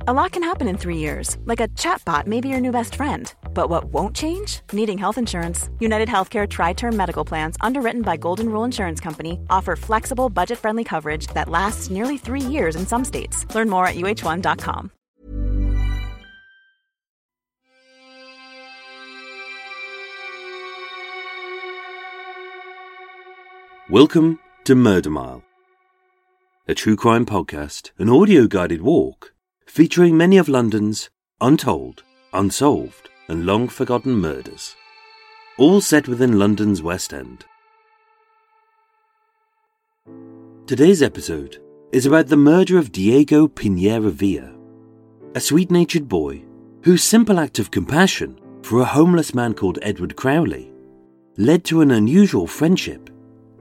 A lot can happen in three years, like a chatbot may be your new best friend. But what won't change? Needing health insurance. United Healthcare Tri Term Medical Plans, underwritten by Golden Rule Insurance Company, offer flexible, budget friendly coverage that lasts nearly three years in some states. Learn more at uh1.com. Welcome to Murder Mile, a true crime podcast, an audio guided walk featuring many of London's untold, unsolved, and long forgotten murders, all set within London's West End. Today's episode is about the murder of Diego Piñeiro Villar, a sweet natured boy whose simple act of compassion for a homeless man called Edward Crowley led to an unusual friendship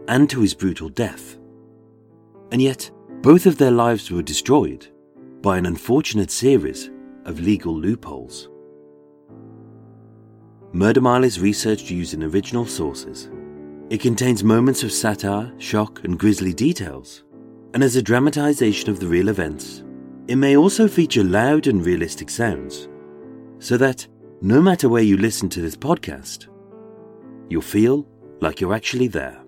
and to his brutal death. And yet, both of their lives were destroyed by an unfortunate series of legal loopholes. Murder Mile is researched using original sources. It contains moments of satire, shock, and grisly details, and as a dramatization of the real events, it may also feature loud and realistic sounds, so that no matter where you listen to this podcast, you'll feel like you're actually there.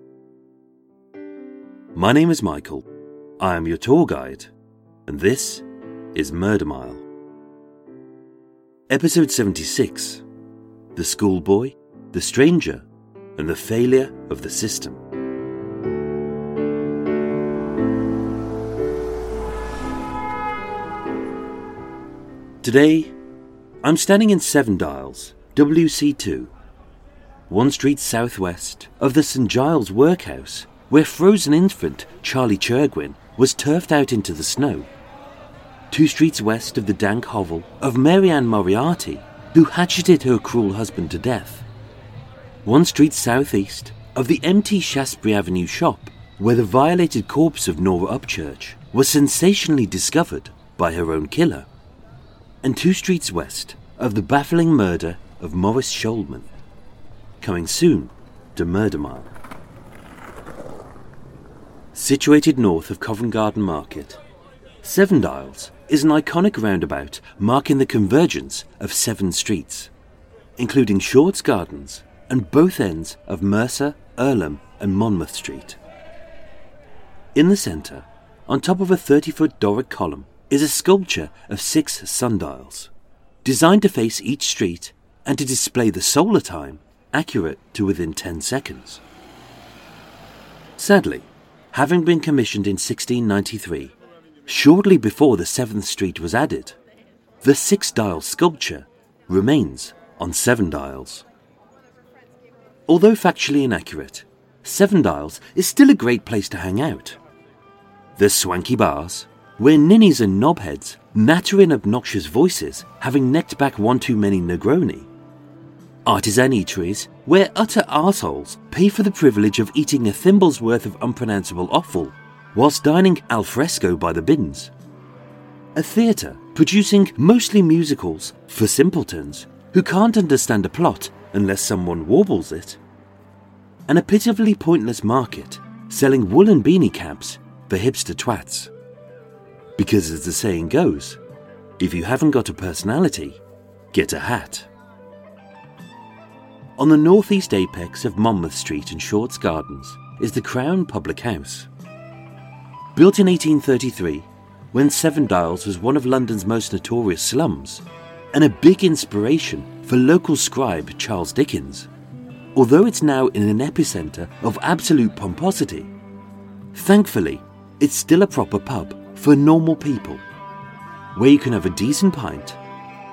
My name is Michael. I am your tour guide, and this is Murder Mile. Episode 76 The Schoolboy, The Stranger, and the Failure of the System. Today, I'm standing in Seven Dials, WC2, one street southwest of the St Giles workhouse where frozen infant Charlie Chergwin was turfed out into the snow. Two streets west of the dank hovel of Marianne Moriarty, who hatcheted her cruel husband to death. One street southeast of the empty Shaftesbury Avenue shop, where the violated corpse of Nora Upchurch was sensationally discovered by her own killer. And two streets west of the baffling murder of Morris Shulman. Coming soon to Murder Mile. Situated north of Covent Garden Market, Seven Dials is an iconic roundabout marking the convergence of seven streets, including Shorts Gardens and both ends of Mercer, Earlham, and Monmouth Street. In the centre, on top of a 30 foot Doric column, is a sculpture of six sundials, designed to face each street and to display the solar time accurate to within 10 seconds. Sadly, having been commissioned in 1693, shortly before the 7th Street was added, the six dial sculpture remains on seven dials. Although factually inaccurate, Seven Dials is still a great place to hang out. The swanky bars, where ninnies and knobheads natter in obnoxious voices, having necked back one too many Negroni. Artisan eateries, where utter arseholes pay for the privilege of eating a thimble's worth of unpronounceable offal, whilst dining al fresco by the bins. A theatre producing mostly musicals for simpletons who can't understand a plot unless someone warbles it. And a pitifully pointless market selling woolen beanie caps for hipster twats. Because as the saying goes, if you haven't got a personality, get a hat. On the northeast apex of Monmouth Street and Shorts Gardens is the Crown Public House. Built in 1833, when Seven Dials was one of London's most notorious slums, and a big inspiration for local scribe Charles Dickens. Although it's now in an epicentre of absolute pomposity, thankfully, it's still a proper pub for normal people, where you can have a decent pint,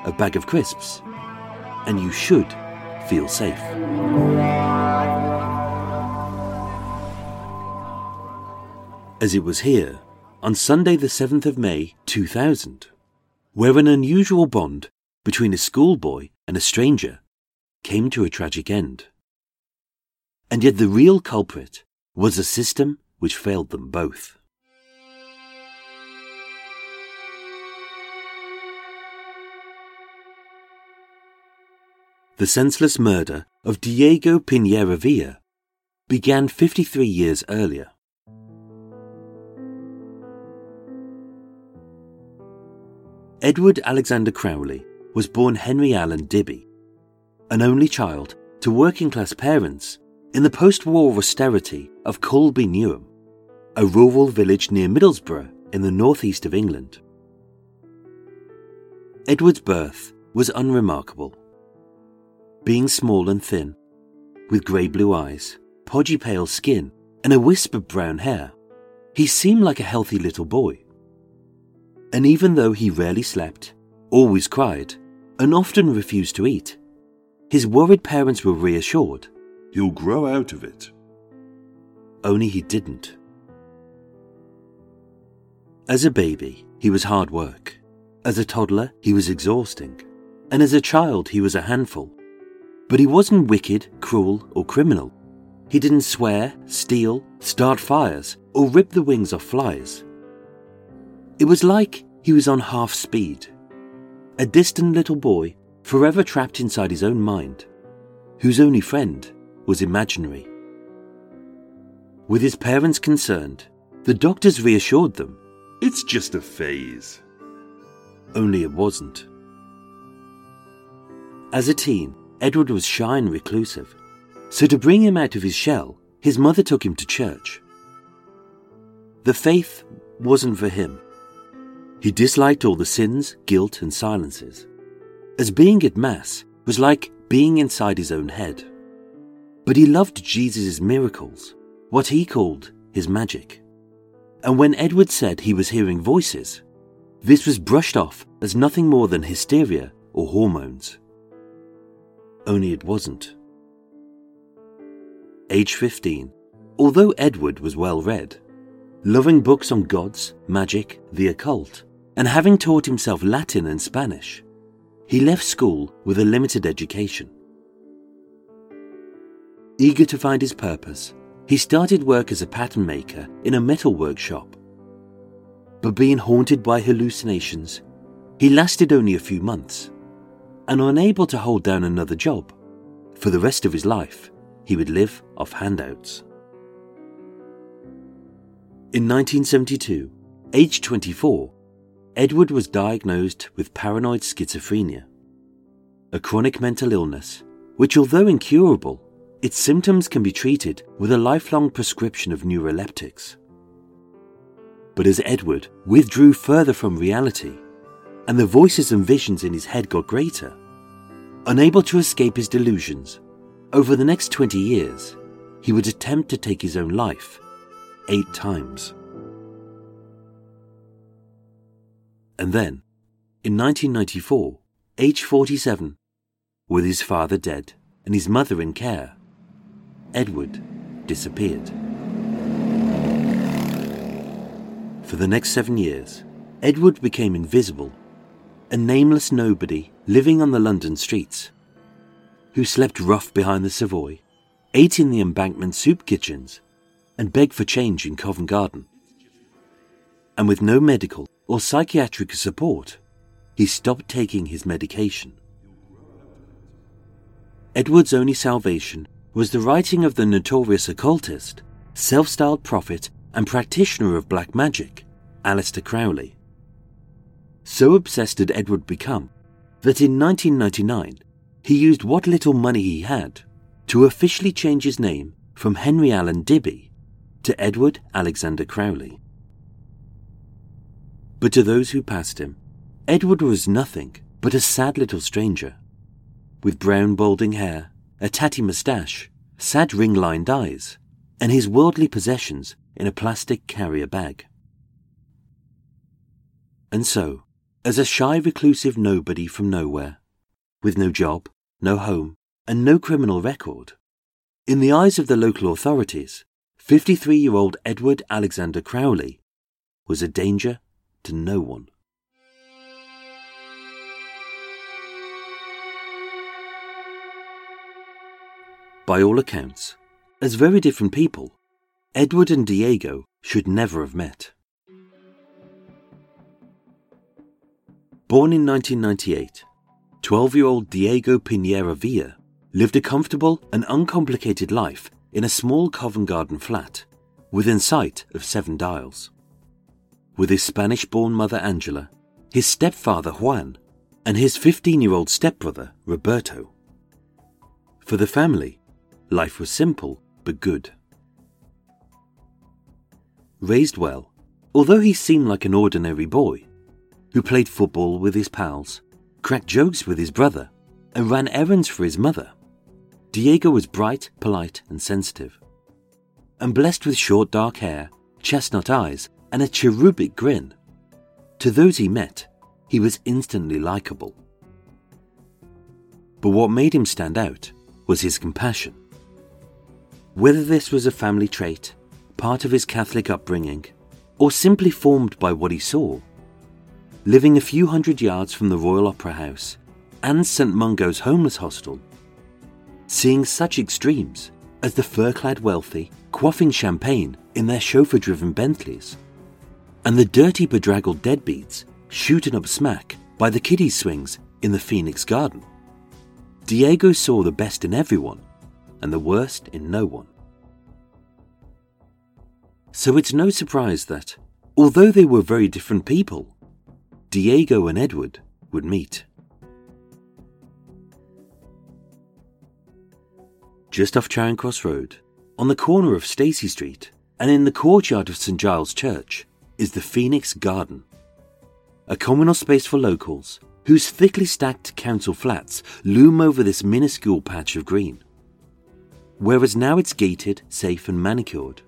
a bag of crisps, and you should feel safe. As it was here on Sunday, the 7th of May 2000, where an unusual bond between a schoolboy and a stranger came to a tragic end. And yet the real culprit was a system which failed them both. The senseless murder of Diego Piñeiro Villar began 53 years earlier. Edward Alexander Crowley was born Henry Allen Dibby, an only child to working class parents in the post war austerity of Coulby Newham, a rural village near Middlesbrough in the northeast of England. Edward's birth was unremarkable. Being small and thin, with grey blue eyes, podgy pale skin, and a wisp of brown hair, he seemed like a healthy little boy. And even though he rarely slept, always cried, and often refused to eat, his worried parents were reassured. He'll grow out of it. Only he didn't. As a baby, he was hard work. As a toddler, he was exhausting. And as a child, he was a handful. But he wasn't wicked, cruel, or criminal. He didn't swear, steal, start fires, or rip the wings off flies. It was like he was on half speed. A distant little boy, forever trapped inside his own mind, whose only friend was imaginary. With his parents concerned, the doctors reassured them. It's just a phase. Only it wasn't. As a teen, Edward was shy and reclusive, so to bring him out of his shell, his mother took him to church. The faith wasn't for him. He disliked all the sins, guilt, and silences, as being at Mass was like being inside his own head. But he loved Jesus' miracles, what he called his magic. And when Edward said he was hearing voices, this was brushed off as nothing more than hysteria or hormones. Only it wasn't. Age 15, although Edward was well read, loving books on gods, magic, the occult, and having taught himself Latin and Spanish, he left school with a limited education. Eager to find his purpose, he started work as a pattern maker in a metal workshop. But being haunted by hallucinations, he lasted only a few months and unable to hold down another job. For the rest of his life, he would live off handouts. In 1972, aged 24, Edward was diagnosed with paranoid schizophrenia, a chronic mental illness which, although incurable, its symptoms can be treated with a lifelong prescription of neuroleptics. But as Edward withdrew further from reality, and the voices and visions in his head got greater, unable to escape his delusions, over the next 20 years, he would attempt to take his own life eight times. And then, in 1994, age 47, with his father dead and his mother in care, Edward disappeared. For the next seven years, Edward became invisible, a nameless nobody living on the London streets, who slept rough behind the Savoy, ate in the embankment soup kitchens, and begged for change in Covent Garden. And with no medical or psychiatric support, he stopped taking his medication. Edward's only salvation was the writing of the notorious occultist, self styled prophet, and practitioner of black magic, Aleister Crowley. So obsessed had Edward become that in 1999 he used what little money he had to officially change his name from Henry Allen Dibby to Edward Alexander Crowley. But to those who passed him, Edward was nothing but a sad little stranger, with brown balding hair a tatty moustache, sad ring lined eyes, and his worldly possessions in a plastic carrier bag. And so, as a shy, reclusive nobody from nowhere, with no job, no home, and no criminal record, in the eyes of the local authorities, 53 year old Edward Alexander Crowley was a danger to no one. By all accounts, as very different people, Edward and Diego should never have met. Born in 1998, 12 year old Diego Piñeiro Villar lived a comfortable and uncomplicated life in a small Covent Garden flat within sight of Seven Dials. With his Spanish born mother Angela, his stepfather Juan, and his 15 year old stepbrother Roberto. For the family, life was simple but good. Raised well, although he seemed like an ordinary boy who played football with his pals, cracked jokes with his brother, and ran errands for his mother, Diego was bright, polite, and sensitive. And blessed with short dark hair, chestnut eyes, and a cherubic grin. To those he met, he was instantly likable. But what made him stand out was his compassion. Whether this was a family trait, part of his Catholic upbringing, or simply formed by what he saw, living a few hundred yards from the Royal Opera House and St. Mungo's homeless hostel, seeing such extremes as the fur clad wealthy quaffing champagne in their chauffeur driven Bentleys, and the dirty bedraggled deadbeats shooting up smack by the kiddies' swings in the Phoenix Garden. Diego saw the best in everyone and the worst in no one. So it's no surprise that, although they were very different people, Diego and Edward would meet. Just off Charing Cross Road, on the corner of Stacey Street, and in the courtyard of St Giles Church, is the Phoenix Garden. A communal space for locals whose thickly stacked council flats loom over this minuscule patch of green. Whereas now it's gated, safe, and manicured,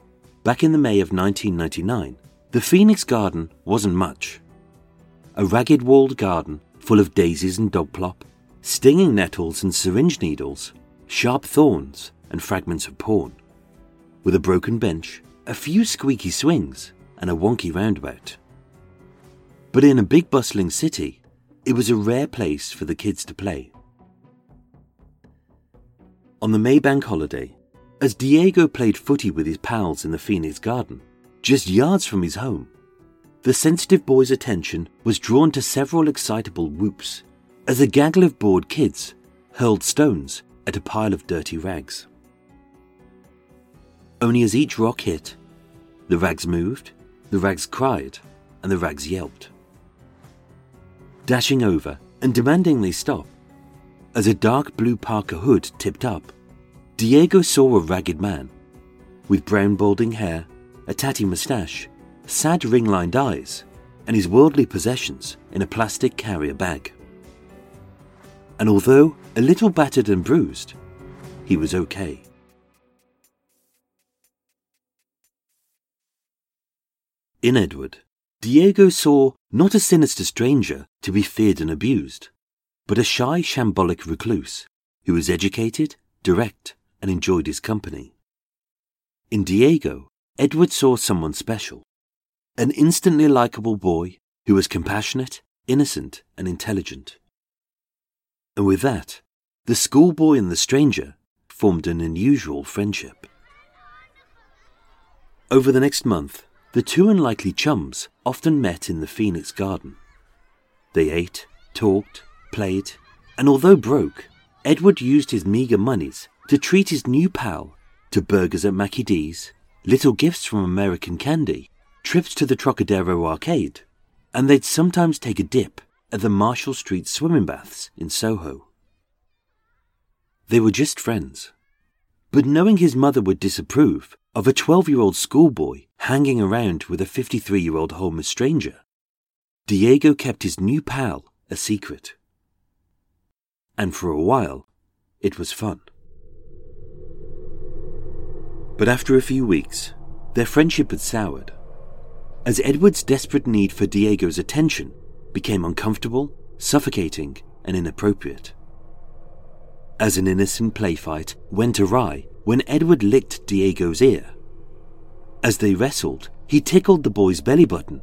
back in the May of 1999, the Phoenix Garden wasn't much a ragged walled garden full of daisies and dogplop, stinging nettles and syringe needles, sharp thorns and fragments of porn, with a broken bench, a few squeaky swings, and a wonky roundabout. But in a big bustling city, it was a rare place for the kids to play. On the Maybank holiday, as Diego played footy with his pals in the Phoenix Garden, just yards from his home, the sensitive boy's attention was drawn to several excitable whoops as a gaggle of bored kids hurled stones at a pile of dirty rags. Only as each rock hit, the rags moved, the rags cried, and the rags yelped. Dashing over and demanding they stop, as a dark blue parka hood tipped up, Diego saw a ragged man with brown balding hair, a tatty moustache, sad ring lined eyes, and his worldly possessions in a plastic carrier bag. And although a little battered and bruised, he was okay. In Edward, Diego saw not a sinister stranger to be feared and abused, but a shy, shambolic recluse who was educated, direct, and enjoyed his company. In Diego, Edward saw someone special, an instantly likable boy who was compassionate, innocent, and intelligent. And with that, the schoolboy and the stranger formed an unusual friendship. Over the next month, the two unlikely chums often met in the Phoenix Garden. They ate, talked, played, and although broke, Edward used his meagre monies to treat his new pal to burgers at Mackie D's, little gifts from American Candy, trips to the Trocadero arcade, and they'd sometimes take a dip at the Marshall Street swimming baths in Soho. They were just friends. But knowing his mother would disapprove of a 12 year old schoolboy hanging around with a 53 year old homeless stranger, Diego kept his new pal a secret. And for a while, it was fun. But after a few weeks, their friendship had soured as Edward's desperate need for Diego's attention became uncomfortable, suffocating, and inappropriate. As an innocent playfight went awry when Edward licked Diego's ear. As they wrestled, he tickled the boy's belly button.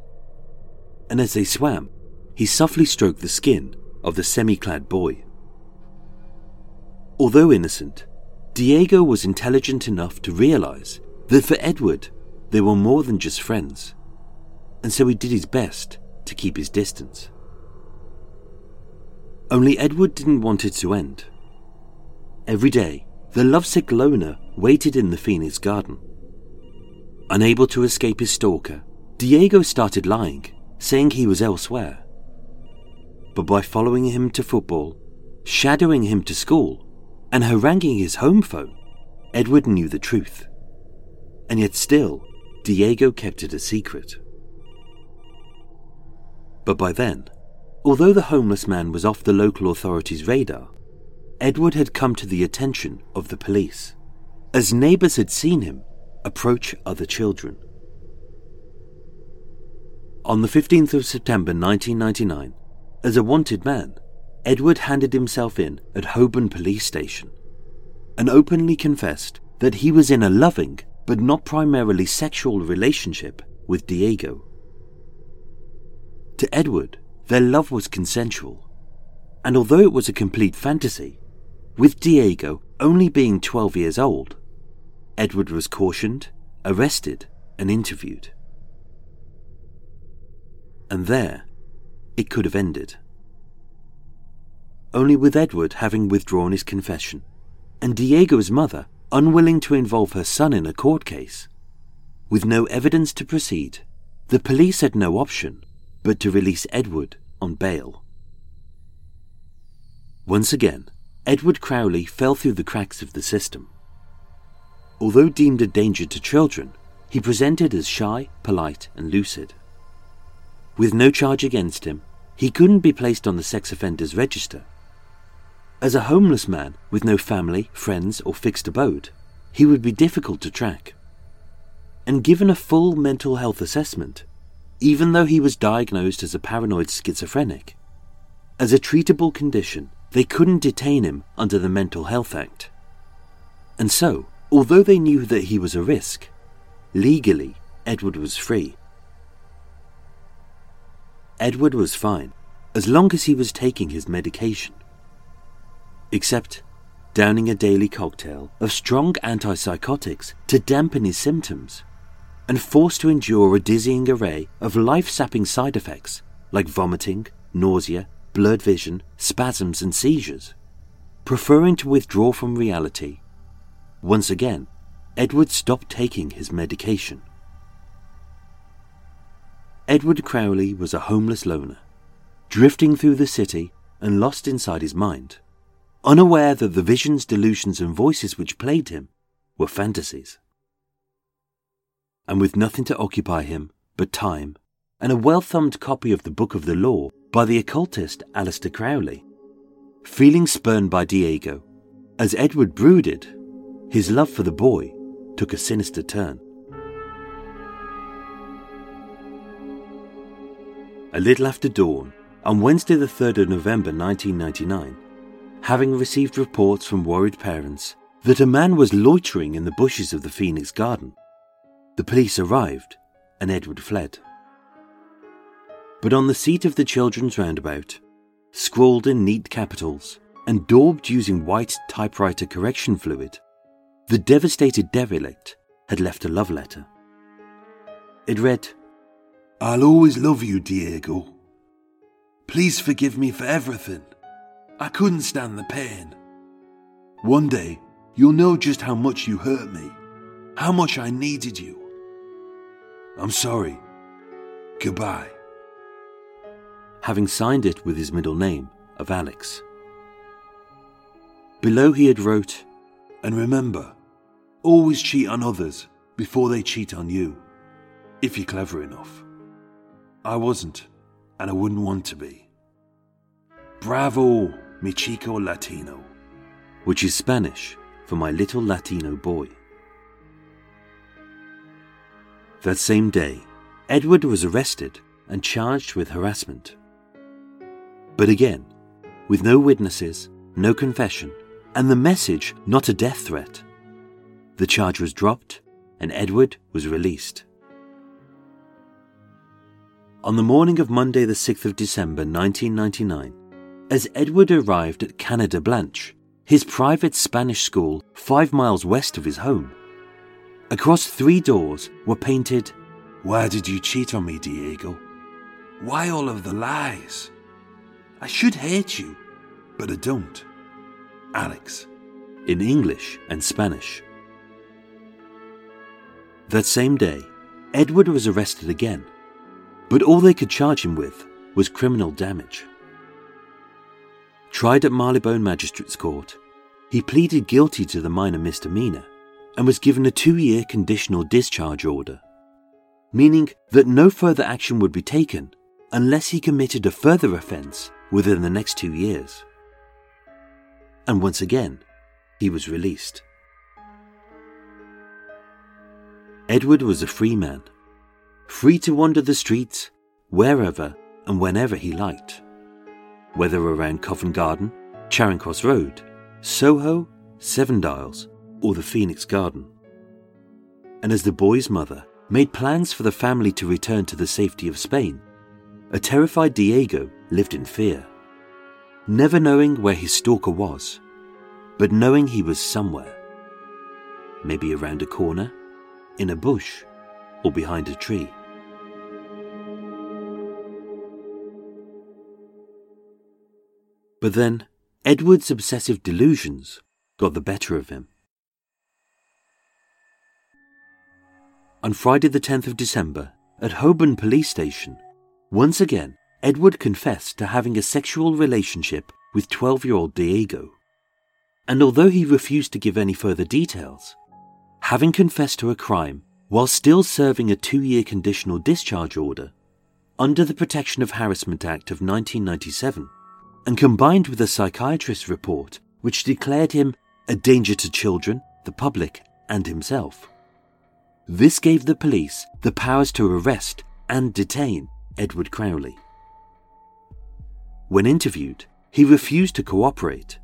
And as they swam, he softly stroked the skin of the semi clad boy. Although innocent, Diego was intelligent enough to realize that for Edward, they were more than just friends, and so he did his best to keep his distance. Only Edward didn't want it to end. Every day, the lovesick loner waited in the Phoenix garden. Unable to escape his stalker, Diego started lying, saying he was elsewhere. But by following him to football, shadowing him to school, and haranguing his home phone, Edward knew the truth. And yet still, Diego kept it a secret. But by then, although the homeless man was off the local authorities' radar, Edward had come to the attention of the police, as neighbours had seen him approach other children. On the 15th of September 1999, as a wanted man, Edward handed himself in at Holborn Police Station and openly confessed that he was in a loving but not primarily sexual relationship with Diego. To Edward, their love was consensual, and although it was a complete fantasy, with Diego only being 12 years old, Edward was cautioned, arrested, and interviewed. And there, it could have ended. Only with Edward having withdrawn his confession, and Diego's mother unwilling to involve her son in a court case. With no evidence to proceed, the police had no option but to release Edward on bail. Once again, Edward Crowley fell through the cracks of the system. Although deemed a danger to children, he presented as shy, polite, and lucid. With no charge against him, he couldn't be placed on the sex offenders register. As a homeless man with no family, friends, or fixed abode, he would be difficult to track. And given a full mental health assessment, even though he was diagnosed as a paranoid schizophrenic, as a treatable condition, they couldn't detain him under the Mental Health Act. And so, although they knew that he was a risk, legally, Edward was free. Edward was fine, as long as he was taking his medication. Except downing a daily cocktail of strong antipsychotics to dampen his symptoms, and forced to endure a dizzying array of life sapping side effects like vomiting, nausea, blurred vision, spasms, and seizures, preferring to withdraw from reality. Once again, Edward stopped taking his medication. Edward Crowley was a homeless loner, drifting through the city and lost inside his mind, unaware that the visions, delusions, and voices which plagued him were fantasies. And with nothing to occupy him but time and a well thumbed copy of the Book of the Law by the occultist Aleister Crowley. Feeling spurned by Diego, as Edward brooded, his love for the boy took a sinister turn. A little after dawn, on Wednesday, the 3rd of November 1999, having received reports from worried parents that a man was loitering in the bushes of the Phoenix Garden, the police arrived and Edward fled but on the seat of the children's roundabout, scrawled in neat capitals and daubed using white typewriter correction fluid, the devastated derelict had left a love letter. It read, I'll always love you, Diego. Please forgive me for everything. I couldn't stand the pain. One day, you'll know just how much you hurt me, how much I needed you. I'm sorry. Goodbye having signed it with his middle name of Alex. Below he had wrote, And remember, always cheat on others before they cheat on you, if you're clever enough. I wasn't, and I wouldn't want to be. Bravo, mi chico Latino. Which is Spanish for my little Latino boy. That same day, Edward was arrested and charged with harassment. But again, with no witnesses, no confession, and the message not a death threat, the charge was dropped and Edward was released. On the morning of Monday, the 6th of December 1999, as Edward arrived at Cañada Blanch, his private Spanish school five miles west of his home. Across three doors were painted, Why did you cheat on me, Diego? Why all of the lies? I should hate you, but I don't. Alex. in English and Spanish. That same day, Edward was arrested again, but all they could charge him with was criminal damage. Tried at Marylebone Magistrates Court, he pleaded guilty to the minor misdemeanor and was given a two year conditional discharge order, meaning that no further action would be taken unless he committed a further offence within the next two years. And once again, he was released. Edward was a free man, free to wander the streets wherever and whenever he liked, whether around Covent Garden, Charing Cross Road, Soho, Seven Dials, or the Phoenix Garden. And as the boy's mother made plans for the family to return to the safety of Spain, a terrified Diego lived in fear, never knowing where his stalker was, but knowing he was somewhere. Maybe around a corner, in a bush, or behind a tree. But then, Edward's obsessive delusions got the better of him. On Friday, the 10th of December, at Holborn Police Station, once again, Edward confessed to having a sexual relationship with 12 year old Diego. And although he refused to give any further details, having confessed to a crime while still serving a two year conditional discharge order under the Protection of Harassment Act of 1997, and combined with a psychiatrist's report which declared him a danger to children, the public, and himself. This gave the police the powers to arrest and detain Edward Crowley. When interviewed, he refused to cooperate.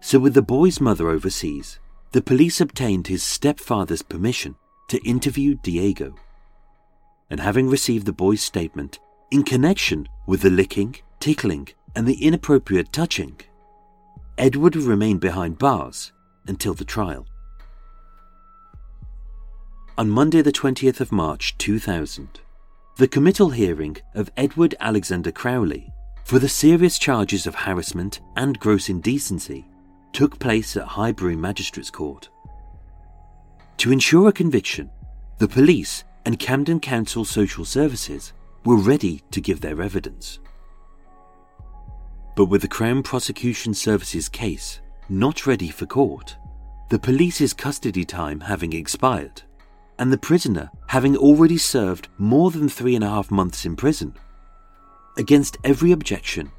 So, with the boy's mother overseas, the police obtained his stepfather's permission to interview Diego. And having received the boy's statement in connection with the licking, tickling, and the inappropriate touching, Edward remained behind bars until the trial. On Monday, the 20th of March 2000, the committal hearing of Edward Alexander Crowley for the serious charges of harassment and gross indecency took place at Highbury Magistrates Court. To ensure a conviction, the police and Camden Council Social Services were ready to give their evidence. But with the Crown Prosecution Service's case not ready for court, the police's custody time having expired, and the prisoner having already served more than three and a half months in prison, against every objection,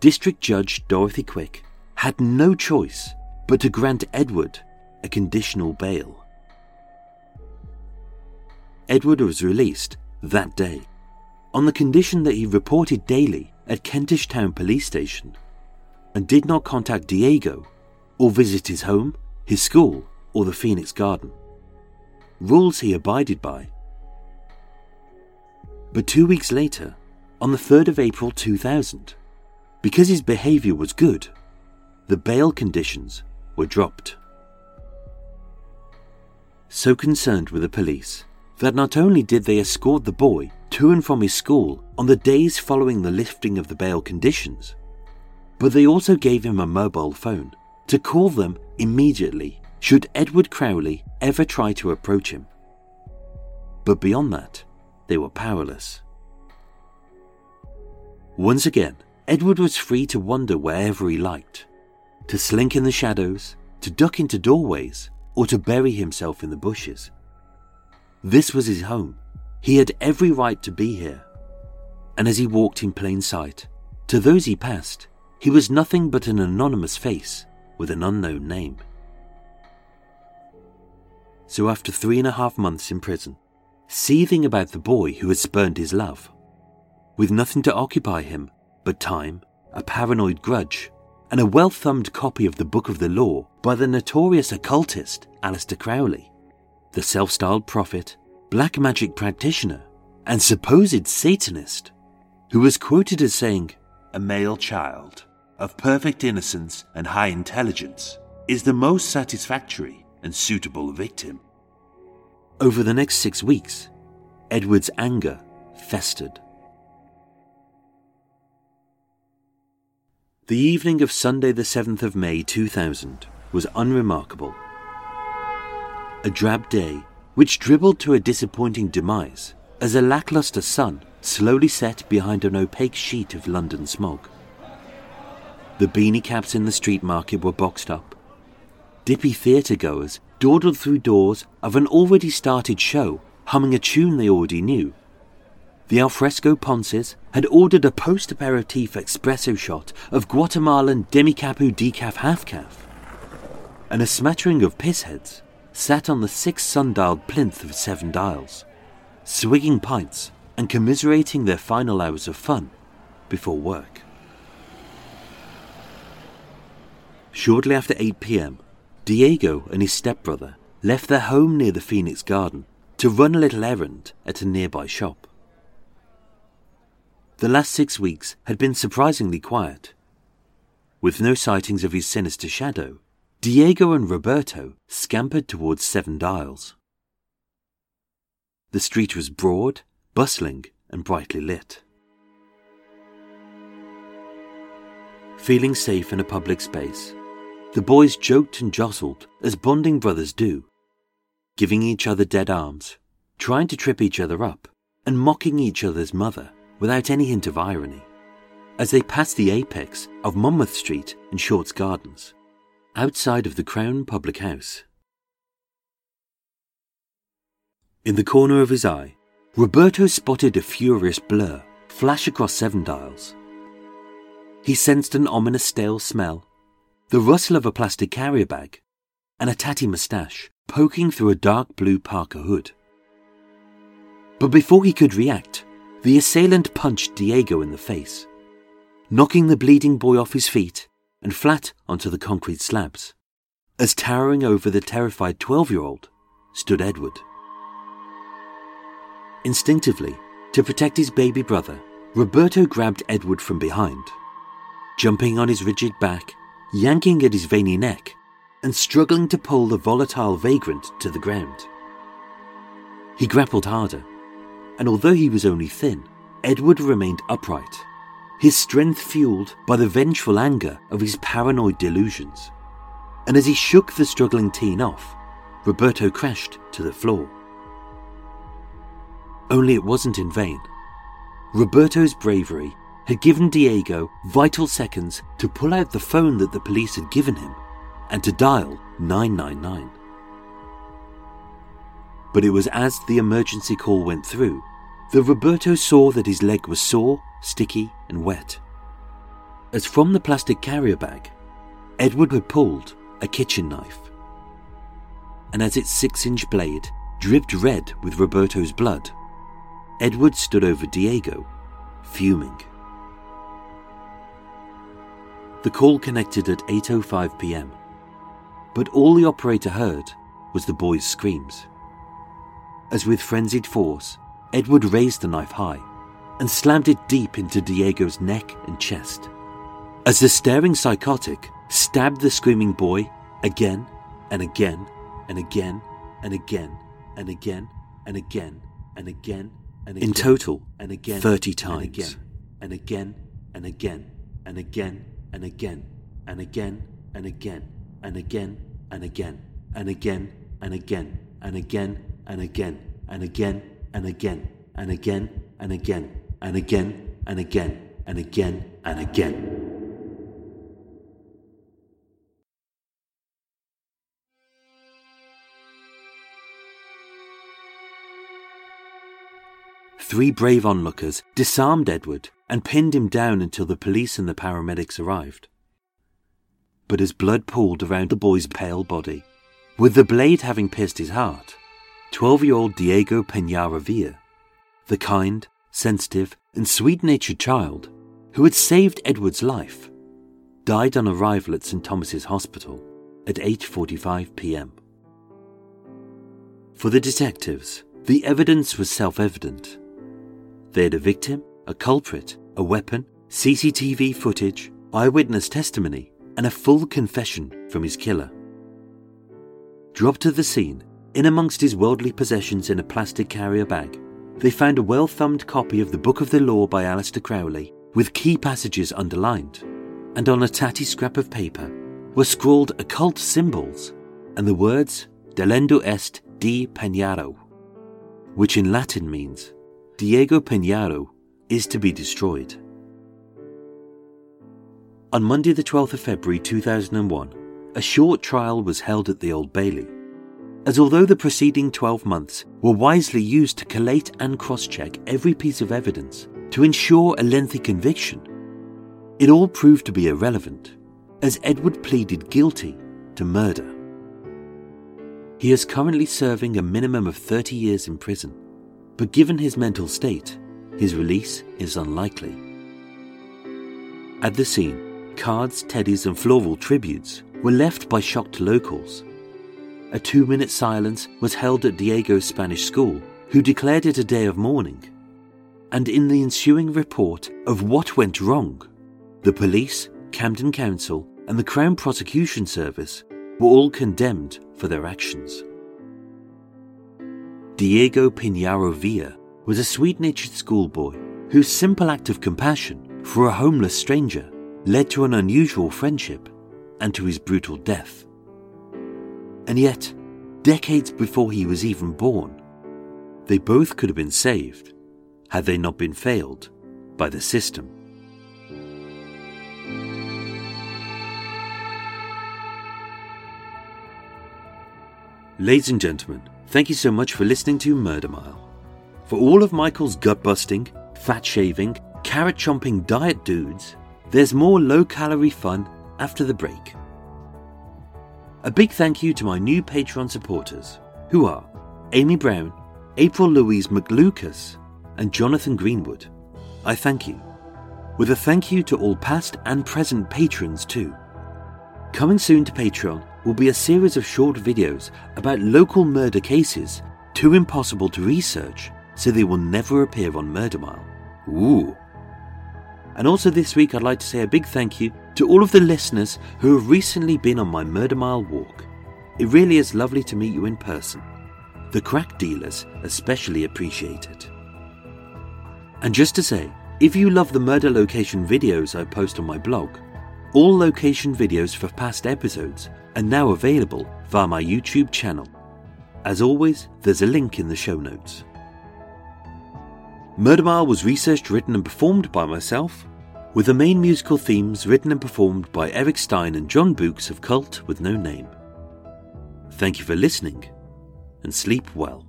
District Judge Dorothy Quick had no choice but to grant Edward a conditional bail. Edward was released that day on the condition that he reported daily at Kentish Town Police Station and did not contact Diego or visit his home, his school, or the Phoenix Garden. Rules he abided by. But two weeks later, on the 3rd of April 2000, because his behaviour was good, the bail conditions were dropped. So concerned were the police that not only did they escort the boy to and from his school on the days following the lifting of the bail conditions, but they also gave him a mobile phone to call them immediately should Edward Crowley ever try to approach him. But beyond that, they were powerless. Once again, Edward was free to wander wherever he liked, to slink in the shadows, to duck into doorways, or to bury himself in the bushes. This was his home. He had every right to be here. And as he walked in plain sight, to those he passed, he was nothing but an anonymous face with an unknown name. So after three and a half months in prison, seething about the boy who had spurned his love, with nothing to occupy him but time, a paranoid grudge, and a well thumbed copy of the Book of the Law by the notorious occultist Aleister Crowley, the self styled prophet, black magic practitioner, and supposed Satanist, who was quoted as saying, A male child, of perfect innocence and high intelligence is the most satisfactory and suitable victim. Over the next six weeks, Edward's anger festered. The evening of Sunday, the 7th of May 2000, was unremarkable. A drab day which dribbled to a disappointing demise as a lackluster sun slowly set behind an opaque sheet of London smog. The beanie caps in the street market were boxed up. Dippy theatre goers dawdled through doors of an already started show, humming a tune they already knew. The alfresco ponces had ordered a post aperitif espresso shot of Guatemalan demi-capu decaf half-calf. And a smattering of pissheads sat on the six sundialed plinth of Seven Dials, swigging pints and commiserating their final hours of fun before work. Shortly after 8 pm, Diego and his stepbrother left their home near the Phoenix Garden to run a little errand at a nearby shop. The last six weeks had been surprisingly quiet. With no sightings of his sinister shadow, Diego and Roberto scampered towards Seven Dials. The street was broad, bustling, and brightly lit. Feeling safe in a public space, the boys joked and jostled as bonding brothers do, giving each other dead arms, trying to trip each other up, and mocking each other's mother without any hint of irony, as they passed the apex of Monmouth Street and Short's Gardens, outside of the Crown Public House. In the corner of his eye, Roberto spotted a furious blur flash across Seven Dials. He sensed an ominous stale smell, the rustle of a plastic carrier bag, and a tatty moustache poking through a dark blue parka hood. But before he could react, the assailant punched Diego in the face, knocking the bleeding boy off his feet and flat onto the concrete slabs, as towering over the terrified 12 year old stood Edward. Instinctively, to protect his baby brother, Roberto grabbed Edward from behind, jumping on his rigid back, yanking at his veiny neck, and struggling to pull the volatile vagrant to the ground. He grappled harder, and although he was only thin, Edward remained upright, his strength fueled by the vengeful anger of his paranoid delusions. And as he shook the struggling teen off, Roberto crashed to the floor. Only it wasn't in vain. Roberto's bravery had given Diego vital seconds to pull out the phone that the police had given him and to dial 999. But it was as the emergency call went through that Roberto saw that his leg was sore, sticky, and wet. As from the plastic carrier bag, Edward had pulled a kitchen knife. And as its six inch blade dripped red with Roberto's blood, Edward stood over Diego, fuming. The call connected at 8:05 p.m. But all the operator heard was the boy's screams. As with frenzied force, Edward raised the knife high and slammed it deep into Diego's neck and chest. As the staring psychotic stabbed the screaming boy again and again and again and again and again and again and again and again. In total, and again, 30 times. And again, and again, and again, and again, and again, and again, and again, and again, and again, and again, and again, and again, and again, and again, and again, and again, and again, and again, and again, and again. and again. Three brave onlookers disarmed Edward and pinned him down until the police and the paramedics arrived. But as blood pooled around the boy's pale body, with the blade having pierced his heart, 12 year old Diego Piñeiro Villar, the kind, sensitive, and sweet natured child who had saved Edward's life, died on arrival at St. Thomas's Hospital at 8:45 p.m. For the detectives, the evidence was self-evident. They had a victim, a culprit, a weapon, CCTV footage, eyewitness testimony, and a full confession from his killer. Dropped to the scene, in amongst his worldly possessions in a plastic carrier bag, they found a well thumbed copy of the Book of the Law by Aleister Crowley with key passages underlined, and on a tatty scrap of paper were scrawled occult symbols and the words Delendo est di Piñeiro, which in Latin means Diego Piñeiro is to be destroyed. On Monday, the 12th of February 2001, a short trial was held at the Old Bailey. As although the preceding 12 months were wisely used to collate and cross check every piece of evidence to ensure a lengthy conviction, it all proved to be irrelevant, as Edward pleaded guilty to murder. He is currently serving a minimum of 30 years in prison, but given his mental state, his release is unlikely. At the scene, cards, teddies, and floral tributes were left by shocked locals. A two minute silence was held at Diego's Spanish school, who declared it a day of mourning. And in the ensuing report of what went wrong, the police, Camden Council, and the Crown Prosecution Service were all condemned for their actions. Diego Piñeiro Villar was a sweet natured schoolboy whose simple act of compassion for a homeless stranger led to an unusual friendship and to his brutal death. And yet, decades before he was even born, they both could have been saved had they not been failed by the system. Ladies and gentlemen, thank you so much for listening to Murder Mile. For all of Michael's gut busting, fat shaving, carrot chomping diet dudes, there's more low calorie fun after the break. A big thank you to my new Patreon supporters, who are Amy Brown, April Louise McLucas, and Jonathan Greenwood. I thank you. With a thank you to all past and present patrons, too. Coming soon to Patreon will be a series of short videos about local murder cases too impossible to research, so they will never appear on Murder Mile. Ooh. And also this week, I'd like to say a big thank you to all of the listeners who have recently been on my Murder Mile walk. It really is lovely to meet you in person. The crack dealers especially appreciate it. And just to say, if you love the murder location videos I post on my blog, all location videos for past episodes are now available via my YouTube channel. As always, there's a link in the show notes. Murder Mile was researched, written, and performed by myself, with the main musical themes written and performed by Erik Stein and Jon Boux of Cult with No Name. Thank you for listening, and sleep well.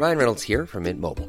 Ryan Reynolds here from Mint Mobile.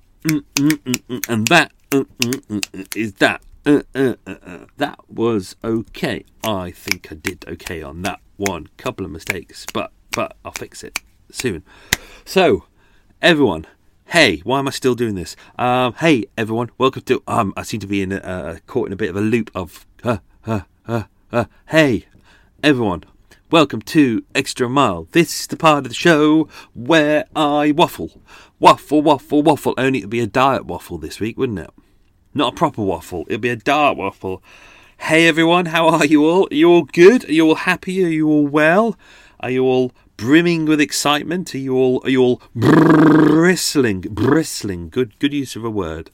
Mm, mm, mm. And that is that. Uh, uh, uh. That was okay. I think I did okay on that one. Couple of mistakes, but but I'll fix it soon. So, everyone, Hey, why am I still doing this? Um, hey, everyone, welcome to. Um, I seem to be in a, uh, caught in a bit of a loop of. Uh, uh, uh, uh, hey, everyone, welcome to Extra Mile. This is the part of the show where I waffle. Waffle, waffle, waffle. Only it'd be a diet waffle this week, wouldn't it? Not a proper waffle, it'd be a diet waffle. Hey, everyone, how are you all? Are you all good? Are you all happy? Are you all well? Are you all brimming with excitement? Are you all are you all bristling bristling? Good good use of a word.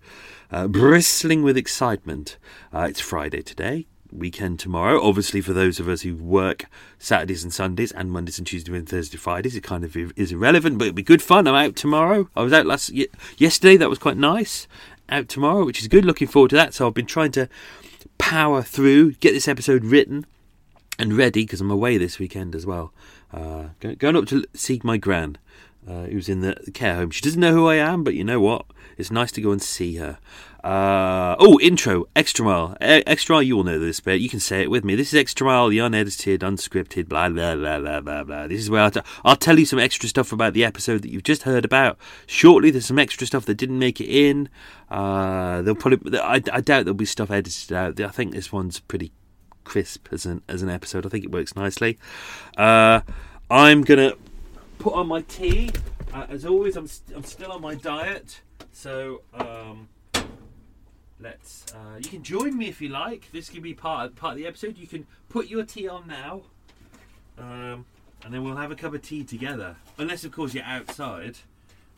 Uh, bristling with excitement. Uh, it's Friday today, weekend tomorrow. Obviously, for those of us who work Saturdays and Sundays and Mondays and Tuesdays and Thursday, and Fridays, it kind of is irrelevant, but it'll be good fun. I'm out tomorrow. I was out last yesterday. That was quite nice. Out tomorrow, which is good. Looking forward to that. So I've been trying to power through, get this episode written and ready because I'm away this weekend as well. Uh, going up to see my gran, uh, who's in the care home. She doesn't know who I am, but you know what? It's nice to go and see her. Uh, oh, intro, Extra Mile. E- extra Mile, you all know this bit. You can say it with me. This is Extra Mile, the unedited, unscripted, blah, blah, blah, blah, blah, blah. This is where I'll, t- I'll tell you some extra stuff about the episode that you've just heard about. Shortly, there's some extra stuff that didn't make it in. Uh, they'll probably, I, I doubt there'll be stuff edited out. I think this one's pretty crisp as an as an episode. I think it works nicely. Uh, I'm gonna put on my tea. Uh, as always, I'm st- I'm still on my diet, so um, let's. Uh, you can join me if you like. This can be part of, part of the episode. You can put your tea on now, um, and then we'll have a cup of tea together. Unless, of course, you're outside.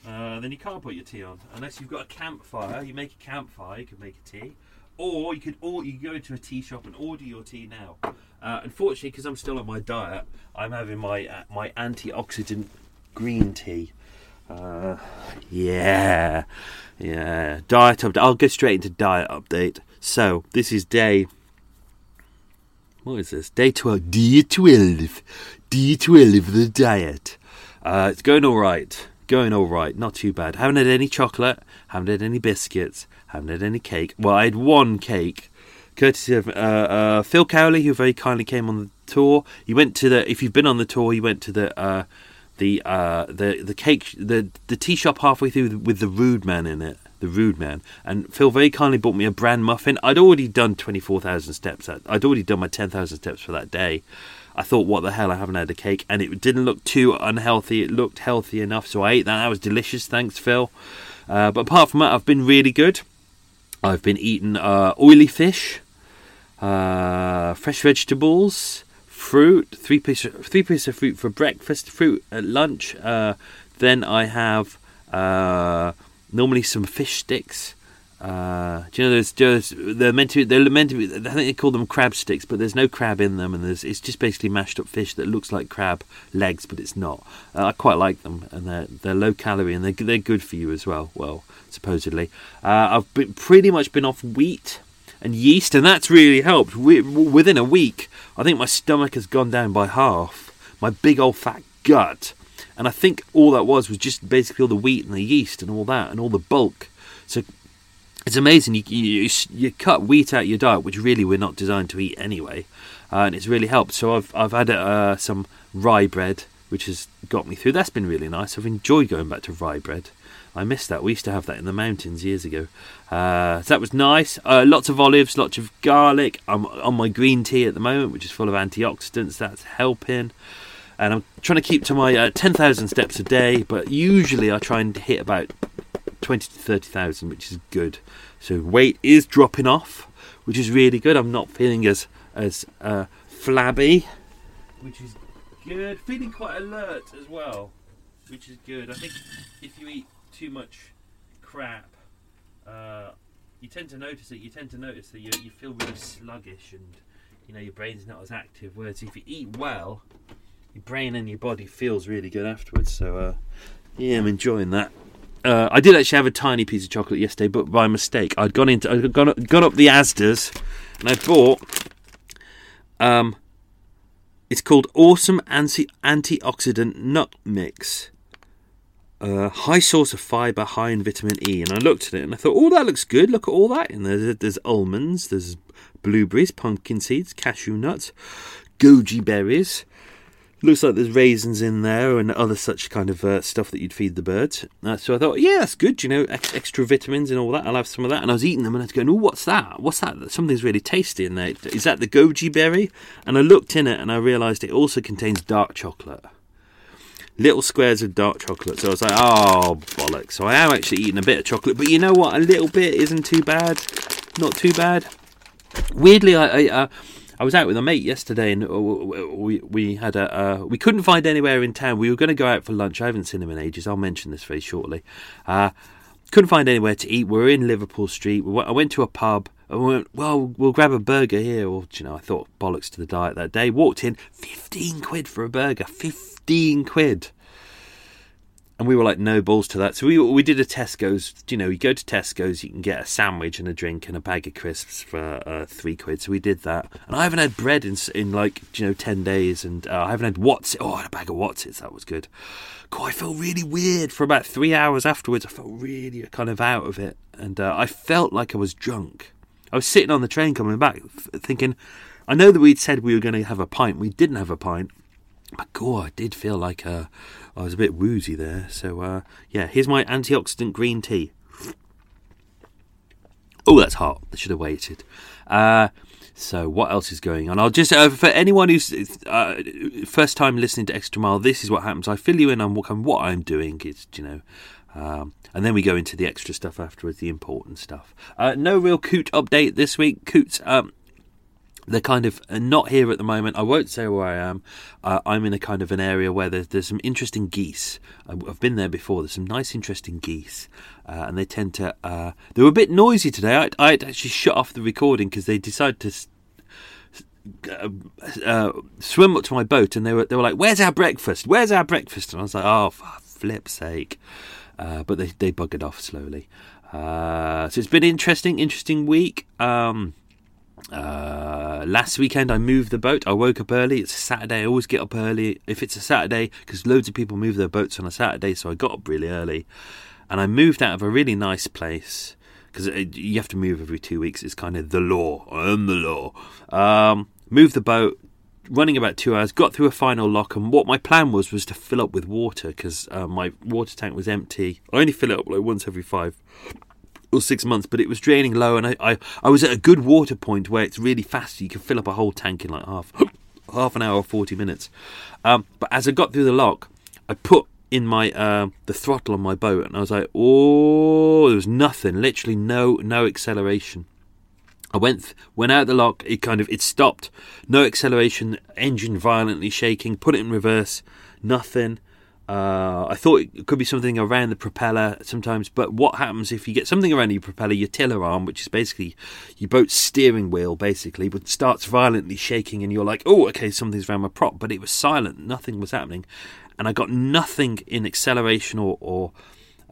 Uh, then you can't put your tea on unless you've got a campfire. You make a campfire, you can make a tea or you could or you go into a tea shop and order your tea now. Uh, unfortunately, because I'm still on my diet, I'm having my uh, my antioxidant green tea. Uh, yeah, yeah. Diet update. I'll go straight into diet update. So this is day. What is this? Day twelve. D twelve. D twelve the diet. Uh, it's going all right. Going all right. Not too bad. Haven't had any chocolate. Haven't had any biscuits haven't had any cake. Well, I had one cake, courtesy of uh, uh, Phil Cowley, who very kindly came on the tour. He went to the. If you've been on the tour, he went to the. The uh, the the cake the the tea shop halfway through with the rude man in it the rude man. And Phil very kindly bought me a bran muffin. I'd already done 24,000 steps I'd already done my 10,000 steps for that day. I thought what the hell? I haven't had a cake. And it didn't look too unhealthy. It looked healthy enough so I ate that. That was delicious. Thanks Phil. Uh, but apart from that I've been really good. I've been eating uh, oily fish, uh, fresh vegetables, fruit, three piece of, three piece of fruit for breakfast, fruit at lunch. Uh, then I have uh, normally some fish sticks. Uh, do you know there's just they're meant to they're meant to be I think they call them crab sticks, but there's no crab in them, and there's it's just basically mashed up fish that looks like crab legs, but it's not. Uh, I quite like them, and they're they're low calorie and they're they're good for you as well. Well, supposedly. Uh, I've been, pretty much been off wheat and yeast, and that's really helped. Within a week, I think my stomach has gone down by half. My big old fat gut. And I think all that was was just basically all the wheat and the yeast and all that and all the bulk. So it's amazing. You, you, you cut wheat out your diet, which really we're not designed to eat anyway, uh, and it's really helped. So I've I've had uh, some rye bread, which has got me through. That's been really nice. I've enjoyed going back to rye bread. I miss that. We used to have that in the mountains years ago. Uh, so that was nice. Uh, lots of olives, lots of garlic. I'm on my green tea at the moment, which is full of antioxidants. That's helping. And I'm trying to keep to my uh, 10,000 steps a day, but usually I try and hit about 20 to 30,000, which is good. So weight is dropping off, which is really good. I'm not feeling as as uh, flabby, which is good. Feeling quite alert as well, which is good. I think if you eat too much crap, uh, you tend to notice it. You tend to notice that you, you feel really sluggish and you know your brain's not as active. Whereas if you eat well, your brain and your body feels really good afterwards. So uh, yeah, I'm enjoying that. Uh, I did actually have a tiny piece of chocolate yesterday, but by mistake, I'd gone into I'd gone, gone up the Asda's and I bought um, it's called Awesome Anti Antioxidant Nut Mix uh, high source of fiber, high in vitamin E. And I looked at it and I thought, oh, that looks good. Look at all that. And there's, there's almonds, there's blueberries, pumpkin seeds, cashew nuts, goji berries, Looks like there's raisins in there and other such kind of uh, stuff that you'd feed the birds. Uh, so I thought, yeah, that's good. You know, ex- extra vitamins and all that. I'll have some of that. And I was eating them, and I was going, oh, what's that? What's that? Something's really tasty in there. Is that the goji berry? And I looked in it, and I realised it also contains dark chocolate. Little squares of dark chocolate. So I was like, oh, bollocks. So I am actually eating a bit of chocolate. But you know what? A little bit isn't too bad. Not too bad. Weirdly, I, I uh, I was out with a mate yesterday, and we we had a uh, we couldn't find anywhere in town. We were going to go out for lunch. I haven't seen him in ages. I'll mention this very shortly. Uh, couldn't find anywhere to eat. We are in Liverpool Street. I went to a pub. And we went, well, we'll grab a burger here. Or, you know, I thought bollocks to the diet that day. Walked in, 15 quid for a burger. 15 quid and we were like no balls to that. So we we did a Tesco's. You know, you go to Tesco's, you can get a sandwich and a drink and a bag of crisps for uh, three quid. So we did that, and I haven't had bread in in like you know ten days, and uh, I haven't had what's oh I had a bag of Wotsits. That was good. God, I felt really weird for about three hours afterwards. I felt really kind of out of it, and uh, I felt like I was drunk. I was sitting on the train coming back, thinking, I know that we'd said we were going to have a pint. We didn't have a pint. But God, I did feel like uh, I was a bit woozy there. So uh, yeah, here's my antioxidant green tea. Oh, that's hot. I should have waited. Uh, so what else is going on? I'll just uh, for anyone who's uh, first time listening to Extra Mile, this is what happens. I fill you in on what, what I'm doing. It's you know. Um, and then we go into the extra stuff afterwards, the important stuff. Uh, no real Coot update this week. Coot's um, they're kind of uh, not here at the moment. I won't say where I am. Uh, I'm in a kind of an area where there's, there's some interesting geese. I've been there before. There's some nice, interesting geese, uh, and they tend to. Uh, they were a bit noisy today. I, I actually shut off the recording because they decided to. Uh, uh, swim up to my boat and they were they were like, "Where's our breakfast? Where's our breakfast?" And I was like, "Oh, for flip's sake!" but they they buggered off slowly. so it's been interesting, interesting week. Um, uh, last weekend I moved the boat. I woke up early. It's a Saturday. I always get up early if it's a Saturday because loads of people move their boats on a Saturday. So I got up really early, and I moved out of a really nice place because you have to move every two weeks. It's kind of the law. I'm the law. Um, moved the boat, running about two hours. Got through a final lock, and what my plan was was to fill up with water because uh, my water tank was empty. I only fill it up like once every five or six months, but it was draining low, and I, I, I was at a good water point where it's really fast. You can fill up a whole tank in like half half an hour, or forty minutes. Um, but as I got through the lock, I put in my uh, the throttle on my boat, and I was like, oh, there was nothing, literally no no acceleration. I went went out the lock. It kind of it stopped. No acceleration. Engine violently shaking. Put it in reverse. Nothing. Uh, I thought it could be something around the propeller sometimes, but what happens if you get something around your propeller, your tiller arm, which is basically your boat's steering wheel, basically, but starts violently shaking, and you're like, oh, okay, something's around my prop, but it was silent, nothing was happening, and I got nothing in acceleration or, or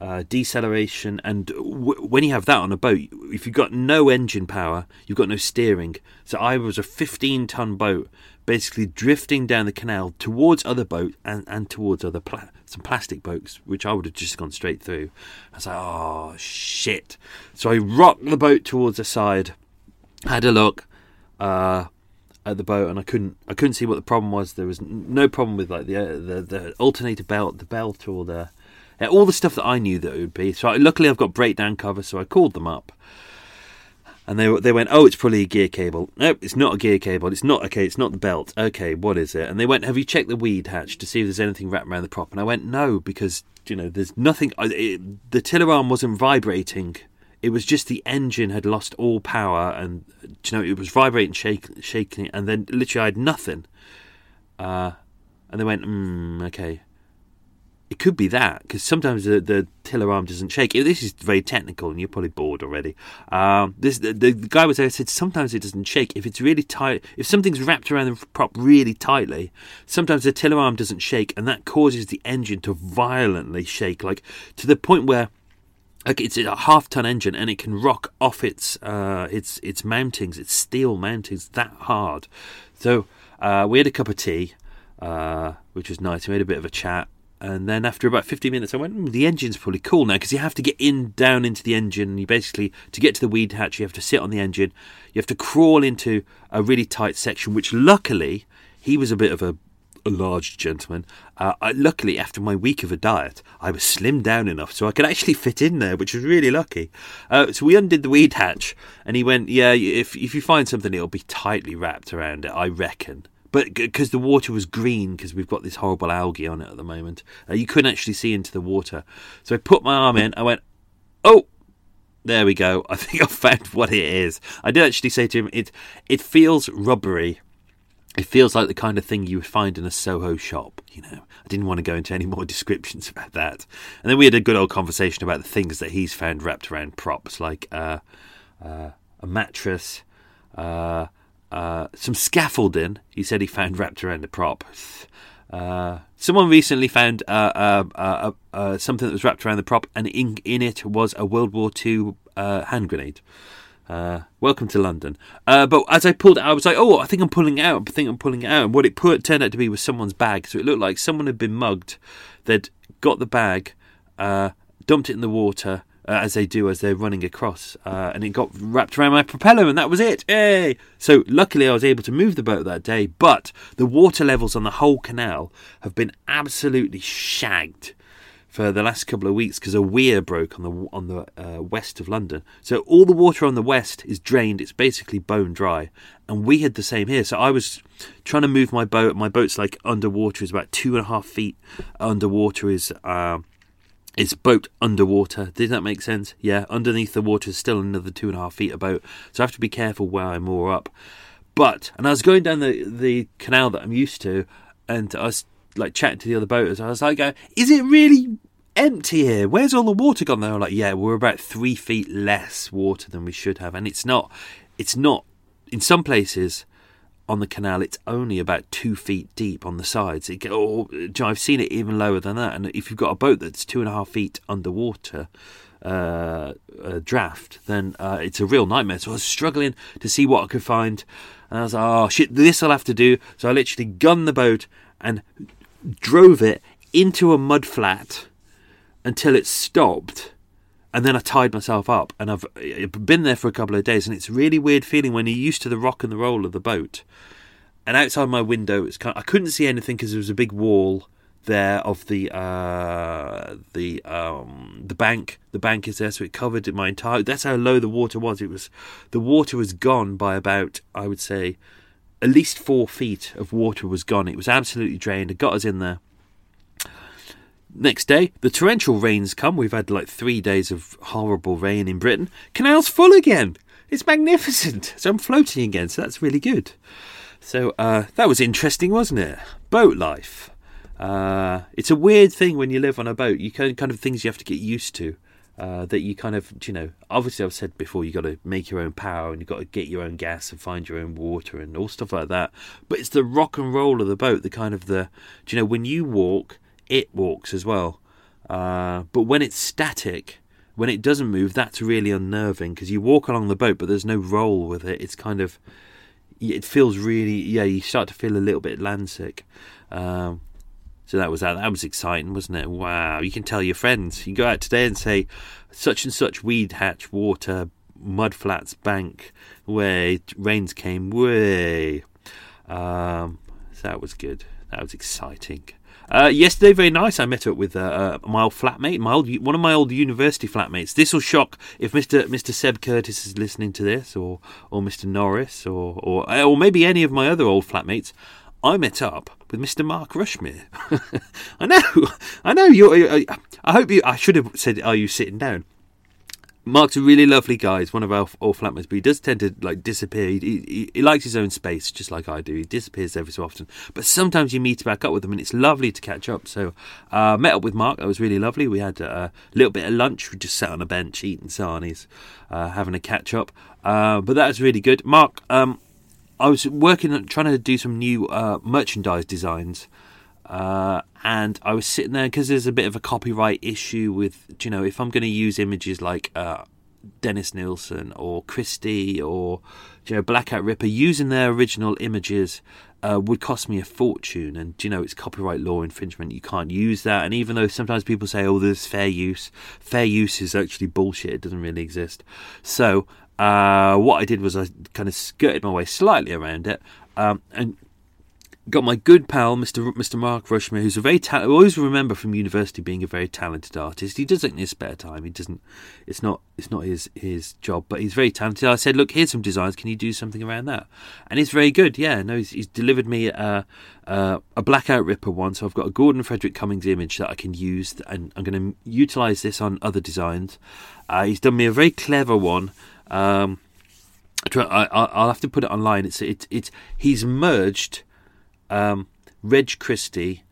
uh, deceleration, and w- when you have that on a boat, if you've got no engine power, you've got no steering. So I was a 15 ton boat basically drifting down the canal towards other boats and, and towards other pla- some plastic boats, which I would have just gone straight through. I was like, oh shit! So I rocked the boat towards the side, had a look uh, at the boat, and I couldn't I couldn't see what the problem was. There was no problem with like the uh, the, the alternator belt, the belt, or the all the stuff that I knew that it would be. So luckily I've got breakdown cover, so I called them up and they they went, "Oh, it's probably a gear cable." Nope, it's not a gear cable. It's not okay. It's not the belt. Okay, what is it? And they went, "Have you checked the weed hatch to see if there's anything wrapped around the prop?" And I went, "No, because you know there's nothing. It, the tiller arm wasn't vibrating. It was just the engine had lost all power, and you know it was vibrating, shaking, shaking, and then literally I had nothing." Uh, and they went, mm, "Okay." It could be that because sometimes the, the tiller arm doesn't shake. This is very technical, and you're probably bored already. Um, this the, the, guy was there said sometimes it doesn't shake if it's really tight. If something's wrapped around the prop really tightly, sometimes the tiller arm doesn't shake, and that causes the engine to violently shake, like to the point where. Like it's a half ton engine and it can rock off its uh, its its mountings, its steel mountings that hard. So uh, we had a cup of tea, uh, which was nice. We had a bit of a chat, and then after about 50 minutes, I went, mm, the engine's probably cool now because you have to get in down into the engine. You basically, to get to the weed hatch, you have to sit on the engine. You have to crawl into a really tight section, which luckily he was a bit of a a large gentleman. Uh, I, luckily, after my week of a diet, I was slimmed down enough so I could actually fit in there, which was really lucky. Uh, so we undid the weed hatch, and he went, "Yeah, if if you find something, it'll be tightly wrapped around it, I reckon." But because the water was green, because we've got this horrible algae on it at the moment, uh, you couldn't actually see into the water. So I put my arm in. I went, "Oh." There we go. I think I found what it is. I did actually say to him, "It it feels rubbery, it feels like the kind of thing you would find in a Soho shop, you know. I didn't want to go into any more descriptions about that. And then we had a good old conversation about the things that he's found wrapped around props, like uh, uh, a mattress, uh, uh some scaffolding. He said he found wrapped around the prop. Uh, someone recently found uh, something that was wrapped around the prop, and in, in it was a World War II hand grenade. Uh, welcome to London. Uh, but as I pulled it out, I was like, oh, I think I'm pulling it out. I think I'm pulling it out. And what it put, turned out to be was someone's bag. So it looked like someone had been mugged. They'd got the bag, uh, dumped it in the water, uh, as they do as they're running across. Uh, and it got wrapped around my propeller, and that was it. Hey! So luckily I was able to move the boat that day. But the water levels on the whole canal have been absolutely shagged for the last couple of weeks because a weir broke on the on the uh, west of London. So all the water on the west is drained. It's basically bone dry, and we had the same here. So I was trying to move my boat. My boat's like underwater. is about two and a half feet underwater. Is uh, it's boat underwater. Did that make sense? Yeah, underneath the water is still another two and a half feet of boat. So I have to be careful where I moor up. But and I was going down the the canal that I'm used to, and I was like chatting to the other boaters. I was like, uh, "Is it really empty here. Where's all the water gone? They were like, yeah, we're about three feet less water than we should have, and it's not. It's not. In some places on the canal, it's only about two feet deep on the sides. It, I've seen it even lower than that. And if you've got a boat that's two and a half feet underwater, uh, draft, then uh, it's a real nightmare. So I was struggling to see what I could find, and I was like, "Oh shit, this I'll have to do." So I literally gunned the boat and drove it into a mud flat until it stopped and then I tied myself up, and I've been there for a couple of days, and it's really weird feeling when you're used to the rock and the roll of the boat. And outside my window, it's kind of, I couldn't see anything because there was a big wall there of the uh, the um, the bank. The bank is there, so it covered my entire. That's how low the water was. It was the water was gone by about I would say at least four feet of water was gone. It was absolutely drained. It got us in there. Next day, the torrential rains come. We've had like three days of horrible rain in Britain. Canal's full again. It's magnificent. So I'm floating again, so that's really good. So uh, that was interesting, wasn't it? Boat life. Uh, it's a weird thing when you live on a boat. You kind of things you have to get used to. Uh, that you kind of, you know, obviously I've said before, you got to make your own power and you got to get your own gas and find your own water and all stuff like that. But it's the rock and roll of the boat, the kind of the, you know, when you walk, it walks as well. Uh, but when it's static, when it doesn't move, that's really unnerving because you walk along the boat, but there's no roll with it. It's kind of, it feels really, yeah, you start to feel a little bit landsick. Um, so that was that. That was exciting, wasn't it? Wow! You can tell your friends. You go out today and say, such and such weed hatch, water, mud flats, bank, way rains came, way. Um, so that was good. That was exciting. Uh, yesterday, very nice. I met up with uh, uh, my old flatmate, my old one of my old university flatmates. This will shock if Mister Mister Seb Curtis is listening to this, or or Mister Norris, or or or maybe any of my other old flatmates. I met up with Mr. Mark Rushmere. I know, I know. You, I hope you. I should have said, "Are you sitting down?" Mark's a really lovely guy. He's one of our old flatmates, but he does tend to like disappear. He, he, he, likes his own space, just like I do. He disappears every so often, but sometimes you meet back up with him, and it's lovely to catch up. So, uh, met up with Mark. That was really lovely. We had a little bit of lunch. We just sat on a bench eating sarnies, uh, having a catch up. Uh, but that was really good. Mark, um, I was working, on trying to do some new uh, merchandise designs. Uh, and I was sitting there because there's a bit of a copyright issue with, you know, if I'm going to use images like uh, Dennis Nilsen or Christie or, you know, Blackout Ripper, using their original images uh, would cost me a fortune. And, you know, it's copyright law infringement. You can't use that. And even though sometimes people say, oh, there's fair use, fair use is actually bullshit. It doesn't really exist. So, uh, what I did was I kind of skirted my way slightly around it um, and got my good pal, Mr. Mr. Mark Rushmere, who's a very ta- I always remember from university being a very talented artist. He does it in his spare time. He doesn't. It's not. It's not his his job, but he's very talented. I said, look, here's some designs. Can you do something around that? And it's very good. Yeah. No, he's, he's delivered me a, a, a blackout ripper one. So I've got a Gordon Frederick Cummins image that I can use, and I'm going to utilize this on other designs. Uh, he's done me a very clever one. Um, I, will have to put it online. It's it's it's he's merged um, Reg Christie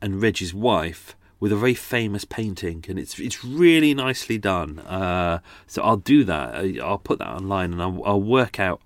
and Reg's wife with a very famous painting, and it's it's really nicely done. Uh, so I'll do that. I'll put that online, and I'll, I'll work out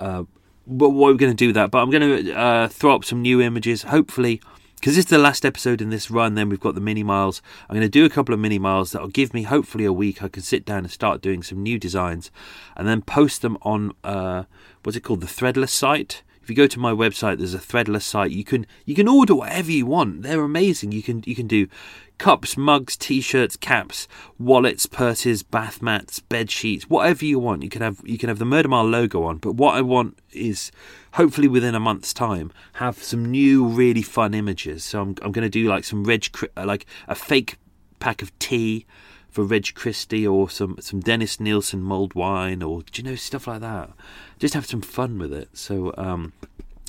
uh, what, what we're going to do that. But I'm going to uh, throw up some new images, hopefully. Because this is the last episode in this run, then we've got the mini miles. I'm going to do a couple of mini miles that'll give me hopefully a week. I can sit down and start doing some new designs, and then post them on uh, what's it called, the Threadless site if you go to my website, there's a threadless site. You can you can order whatever you want. They're amazing. You can you can do cups, mugs, t-shirts, caps, wallets, purses, bath mats, bed sheets, whatever you want. You can have you can have the Murder Mile logo on. But what I want is hopefully within a month's time have some new really fun images. So I'm I'm going to do like some reg like a fake pack of tea for Reg Christie or some, some Dennis Nilsen mulled wine or do you know stuff like that. Just have some fun with it. So um,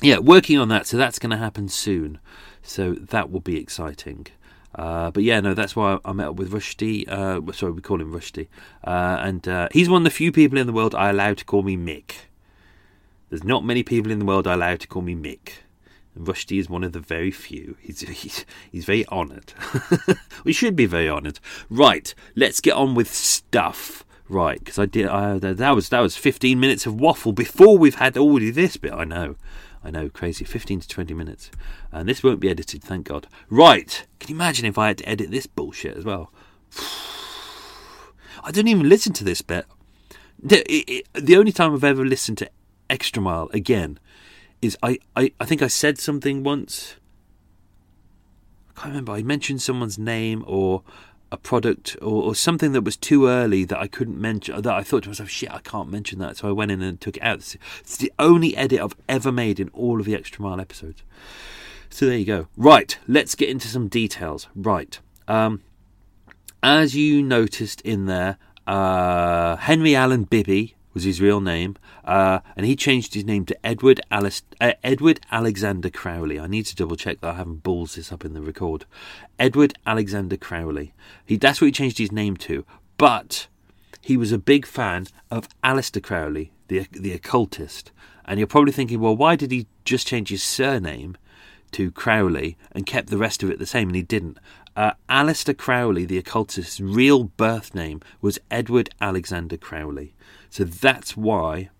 yeah, working on that. So that's going to happen soon. So that will be exciting. Uh, but yeah, no, that's why I met up with Rushdie. Uh, sorry, we call him Rushdie, uh, and uh, he's one of the few people in the world I allow to call me Mick. There's not many people in the world I allow to call me Mick. Rushdie is one of the very few. He's he's, he's very honoured. we should be very honoured. Right, let's get on with stuff. Right, because I did. I, that was that was 15 minutes of waffle before we've had already this bit. I know, I know, crazy. 15 to 20 minutes, and this won't be edited. Thank God. Right, can you imagine if I had to edit this bullshit as well? I didn't even listen to this bit. The, it, it, the only time I've ever listened to Extra Mile again is I, I, I think I said something once. I can't remember. I mentioned someone's name or a product or, or, something that was too early that I couldn't mention. That I thought to myself, shit, I can't mention that. So I went in and took it out. It's, the only edit I've ever made in all of the Extra Mile episodes. So there you go. Right, let's get into some details. Right. Um, as you noticed in there, uh, Henry Allen Bibby was his real name, uh, and he changed his name to Edward Alice, uh, Edward Alexander Crowley. I need to double check that I haven't balls this up in the record. Edward Alexander Crowley. He that's what he changed his name to. But he was a big fan of Aleister Crowley, the the occultist. And you're probably thinking, well, why did he just change his surname to Crowley and kept the rest of it the same? And he didn't. Uh, Aleister Crowley, the occultist's real birth name was Edward Alexander Crowley. So that's why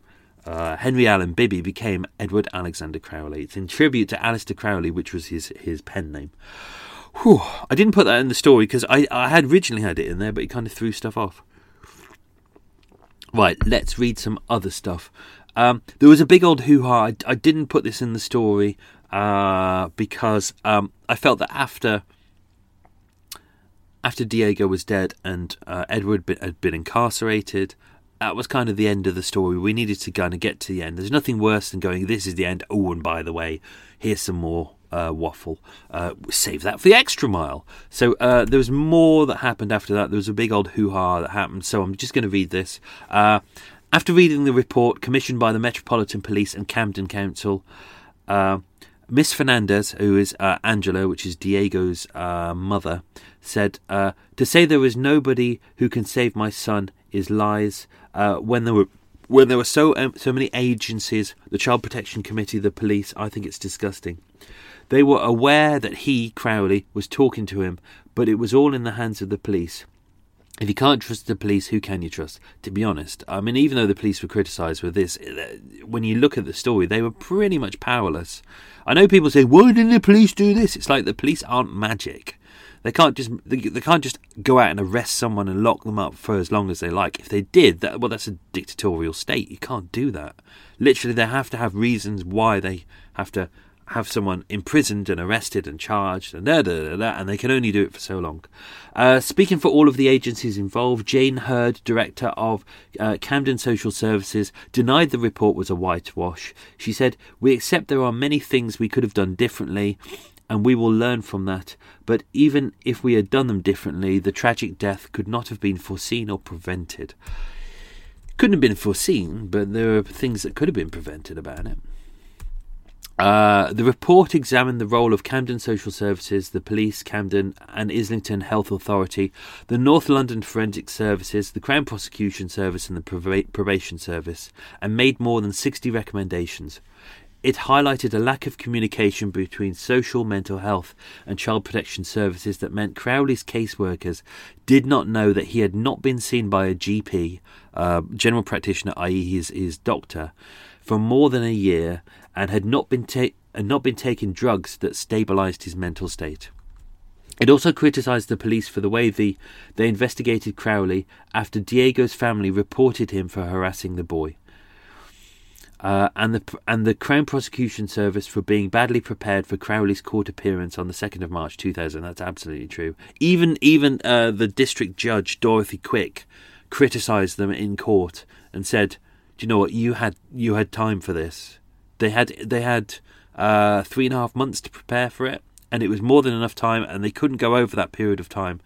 uh, Henry Allen Bibby became Edward Alexander Crowley. It's in tribute to Aleister Crowley, which was his, his pen name. Whew. I didn't put that in the story because I, I had originally had it in there, but he kind of threw stuff off. Right, let's read some other stuff. Um, there was a big old hoo ha. I, I, didn't put this in the story uh, because um, I felt that after after Diego was dead and uh, Edward had been incarcerated, that was kind of the end of the story. We needed to kind of get to the end. There's nothing worse than going, this is the end. Oh, and by the way, here's some more uh, waffle. Uh, save that for the extra mile. So uh, there was more that happened after that. There was a big old hoo ha that happened. So I'm just going to read this. Uh, after reading the report commissioned by the Metropolitan Police and Camden Council, uh, Miss Fernandez, who is uh, Angela, which is Diego's mother, said, To say there is nobody who can save my son is lies. Uh, when there were when there were so um, so many agencies, the Child Protection Committee, the police, I think it's disgusting. They were aware that he, Crowley, was talking to him, but it was all in the hands of the police. If you can't trust the police, who can you trust? To be honest, I mean, even though the police were criticised with this, uh, when you look at the story, they were pretty much powerless. I know people say, "Why didn't the police do this?" It's like the police aren't magic. They can't just they, they can't just go out and arrest someone and lock them up for as long as they like. If they did, that well, that's a dictatorial state. You can't do that. Literally, they have to have reasons why they have to have someone imprisoned and arrested and charged and da, da, da, and they can only do it for so long. Uh, speaking for all of the agencies involved, Jane Hurd, director of uh, Camden Social Services, denied the report was a whitewash. She said, "We accept there are many things we could have done differently." And we will learn from that. But even if we had done them differently, the tragic death could not have been foreseen or prevented. Couldn't have been foreseen, but there are things that could have been prevented about it. Uh, the report examined the role of Camden Social Services, the police, Camden and Islington Health Authority, the North London Forensic Services, the Crown Prosecution Service, and the Probation Service, and made more than 60 recommendations. It highlighted a lack of communication between social, mental health, and child protection services that meant Crowley's caseworkers did not know that he had not been seen by a GP, uh, general practitioner, i.e., his, his doctor, for more than a year and had not been ta- not been taking drugs that stabilized his mental state. It also criticised the police for the way the, they investigated Crowley after Diego's family reported him for harassing the boy. Uh, and the and the Crown Prosecution Service for being badly prepared for Crowley's court appearance on the second of March, two thousand. That's absolutely true. Even even uh, the district judge Dorothy Quick criticised them in court and said, "Do you know what? You had you had time for this. They had they had uh, three and a half months to prepare for it, and it was more than enough time, and they couldn't go over that period of time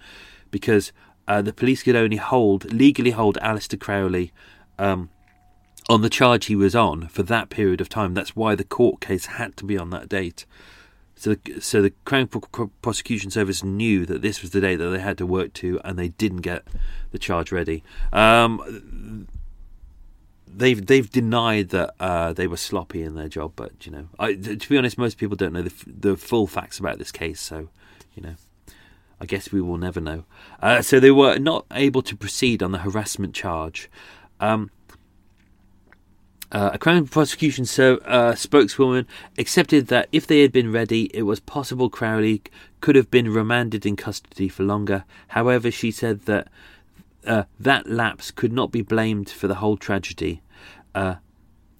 because uh, the police could only hold legally hold Alistair Crowley." Um, on the charge he was on for that period of time. That's why the court case had to be on that date. So, so the Crown Prosecution Service knew that this was the date that they had to work to, and they didn't get the charge ready. Um, they've they've denied that uh, they were sloppy in their job, but you know, I, to be honest, most people don't know the, the full facts about this case. So, you know, I guess we will never know. Uh, so they were not able to proceed on the harassment charge. Um, uh, a Crown prosecution so, uh, spokeswoman accepted that if they had been ready, it was possible Crowley could have been remanded in custody for longer. However, she said that uh, that lapse could not be blamed for the whole tragedy. Uh,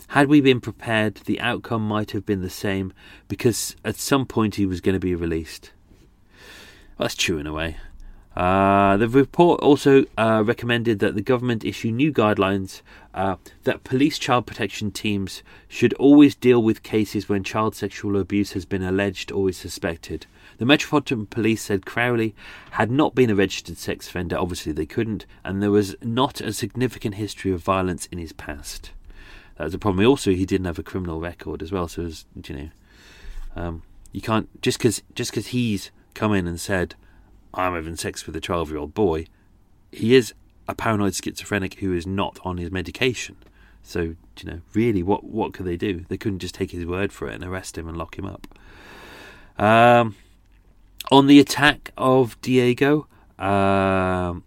had we been prepared, the outcome might have been the same, because at some point he was going to be released. Well, that's true in a way. Uh, the report also uh, recommended that the government issue new guidelines uh, that police child protection teams should always deal with cases when child sexual abuse has been alleged or is suspected. The Metropolitan Police said Crowley had not been a registered sex offender, obviously they couldn't, and there was not a significant history of violence in his past. That was a problem. Also, he didn't have a criminal record as well, so was, you know, um, you can't just because just because he's come in and said I'm having sex with a 12 year old boy, he is a paranoid schizophrenic who is not on his medication. So, you know, really, what, what could they do? They couldn't just take his word for it and arrest him and lock him up. Um, on the attack of Diego, um,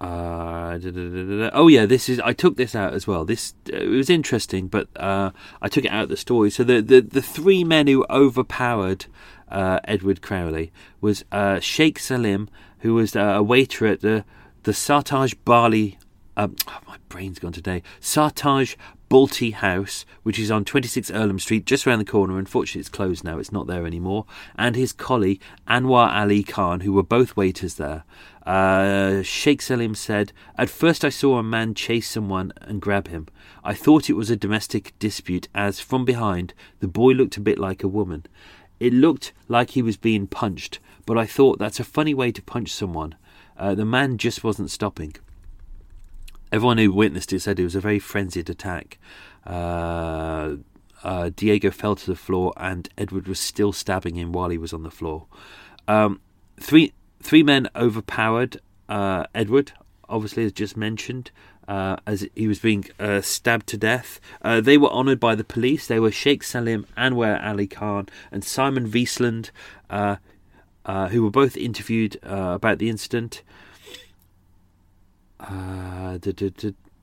uh, da, da, da, oh yeah, this is. I took this out as well. This it was interesting, but uh, I took it out of the story. So the the, the three men who overpowered uh, Edward Crowley was uh, Sheikh Salim, who was uh, a waiter at the the Sartaj Bali. Um, oh, my brain's gone today. Sartaj Balti House, which is on 26 Earlham Street, just around the corner. Unfortunately, it's closed now; it's not there anymore. And his colleague Anwar Ali Khan, who were both waiters there. Uh, Sheikh Salim said, At first I saw a man chase someone and grab him. I thought it was a domestic dispute, as from behind the boy looked a bit like a woman. It looked like he was being punched, but I thought that's a funny way to punch someone. Uh, the man just wasn't stopping. Everyone who witnessed it said it was a very frenzied attack. Uh, uh, Diego fell to the floor, and Edward was still stabbing him while he was on the floor. Um, three three men overpowered uh, Edward, obviously as just mentioned uh, as he was being uh, stabbed to death. Uh, they were honoured by the police. They were Sheikh Salim Anwar Ali Khan and Simon Wiesland, uh, uh, who were both interviewed uh, about the incident. Da, da,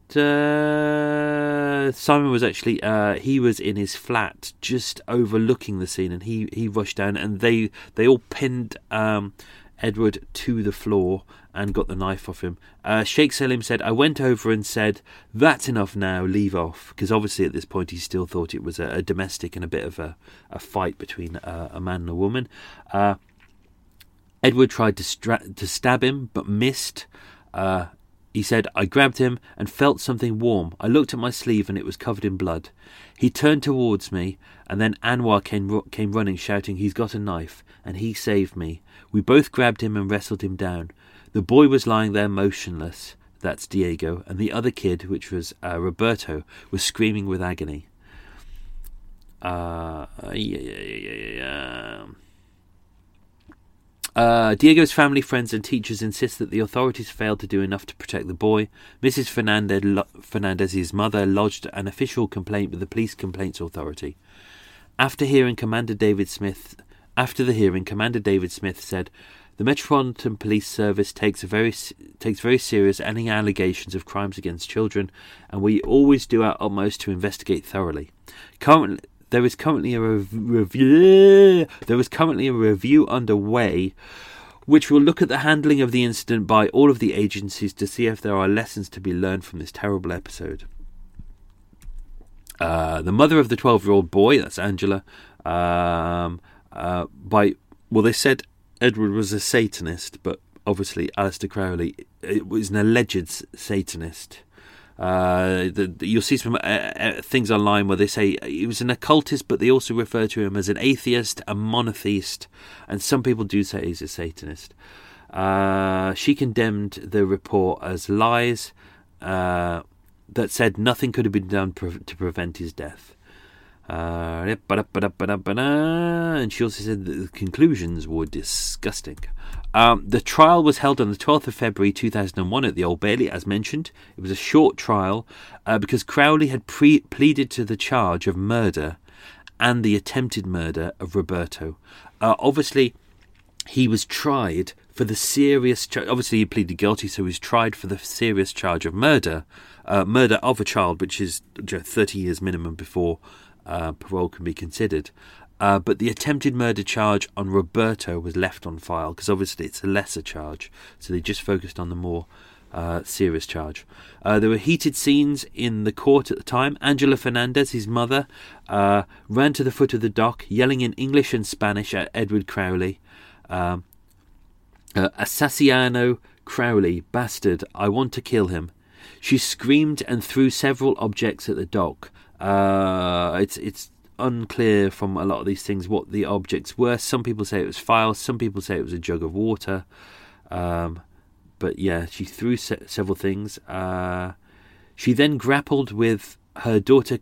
da, Simon was actually he was in his flat just overlooking the scene, and he, he rushed down, and they they all pinned um, Edward to the floor and got the knife off him. Uh, Sheikh Salim said, I went over and said, That's enough now, leave off. Because obviously at this point he still thought it was a, a domestic and a bit of a, a fight between uh, a man and a woman. Uh, Edward tried to, stra- to stab him but missed. Uh, he said, I grabbed him and felt something warm. I looked at my sleeve and it was covered in blood. He turned towards me, and then Anwar came, came running, shouting, He's got a knife, and he saved me. We both grabbed him and wrestled him down. The boy was lying there motionless. That's Diego. And the other kid, which was uh, Roberto, was screaming with agony. Uh, yeah, yeah, yeah. Uh, Diego's family, friends, and teachers insist that the authorities failed to do enough to protect the boy. Mrs. Fernandez, Fernandez's mother lodged an official complaint with the Police Complaints Authority. After hearing Commander David Smith, after the hearing, Commander David Smith said, "The Metropolitan Police Service takes very takes very serious any allegations of crimes against children, and we always do our utmost to investigate thoroughly. Currently, there is currently a rev- review. There is currently a review underway, which will look at the handling of the incident by all of the agencies to see if there are lessons to be learned from this terrible episode. Uh, the mother of the twelve-year-old boy, that's Angela, um, uh, by well, they said Edward was a Satanist, but obviously Aleister Crowley it was an alleged Satanist. Uh, the, the, you'll see some uh, uh, things online where they say he was an occultist, but they also refer to him as an atheist, a monotheist, and some people do say he's a Satanist. Uh, she condemned the report as lies uh, that said nothing could have been done pre- to prevent his death. Uh, and she also said that the conclusions were disgusting. Um, the trial was held on the 12th of February 2001 at the Old Bailey, as mentioned. It was a short trial uh, because Crowley had pre- pleaded to the charge of murder and the attempted murder of Roberto. Uh, obviously, he was tried for the serious charge. Obviously, he pleaded guilty, so he was tried for the serious charge of murder, uh, murder of a child, which is 30 years minimum before uh, parole can be considered. Uh, but the attempted murder charge on Roberto was left on file because obviously it's a lesser charge, so they just focused on the more uh, serious charge. Uh, there were heated scenes in the court at the time. Angela Fernandez, his mother, uh, ran to the foot of the dock, yelling in English and Spanish at Edward Crowley. Um, uh, Assassino Crowley, bastard, I want to kill him. She screamed and threw several objects at the dock. Uh, it's it's unclear from a lot of these things what the objects were. Some people say it was files. Some people say it was a jug of water. Um, but yeah, she threw se- several things. Uh, she then grappled with her daughter,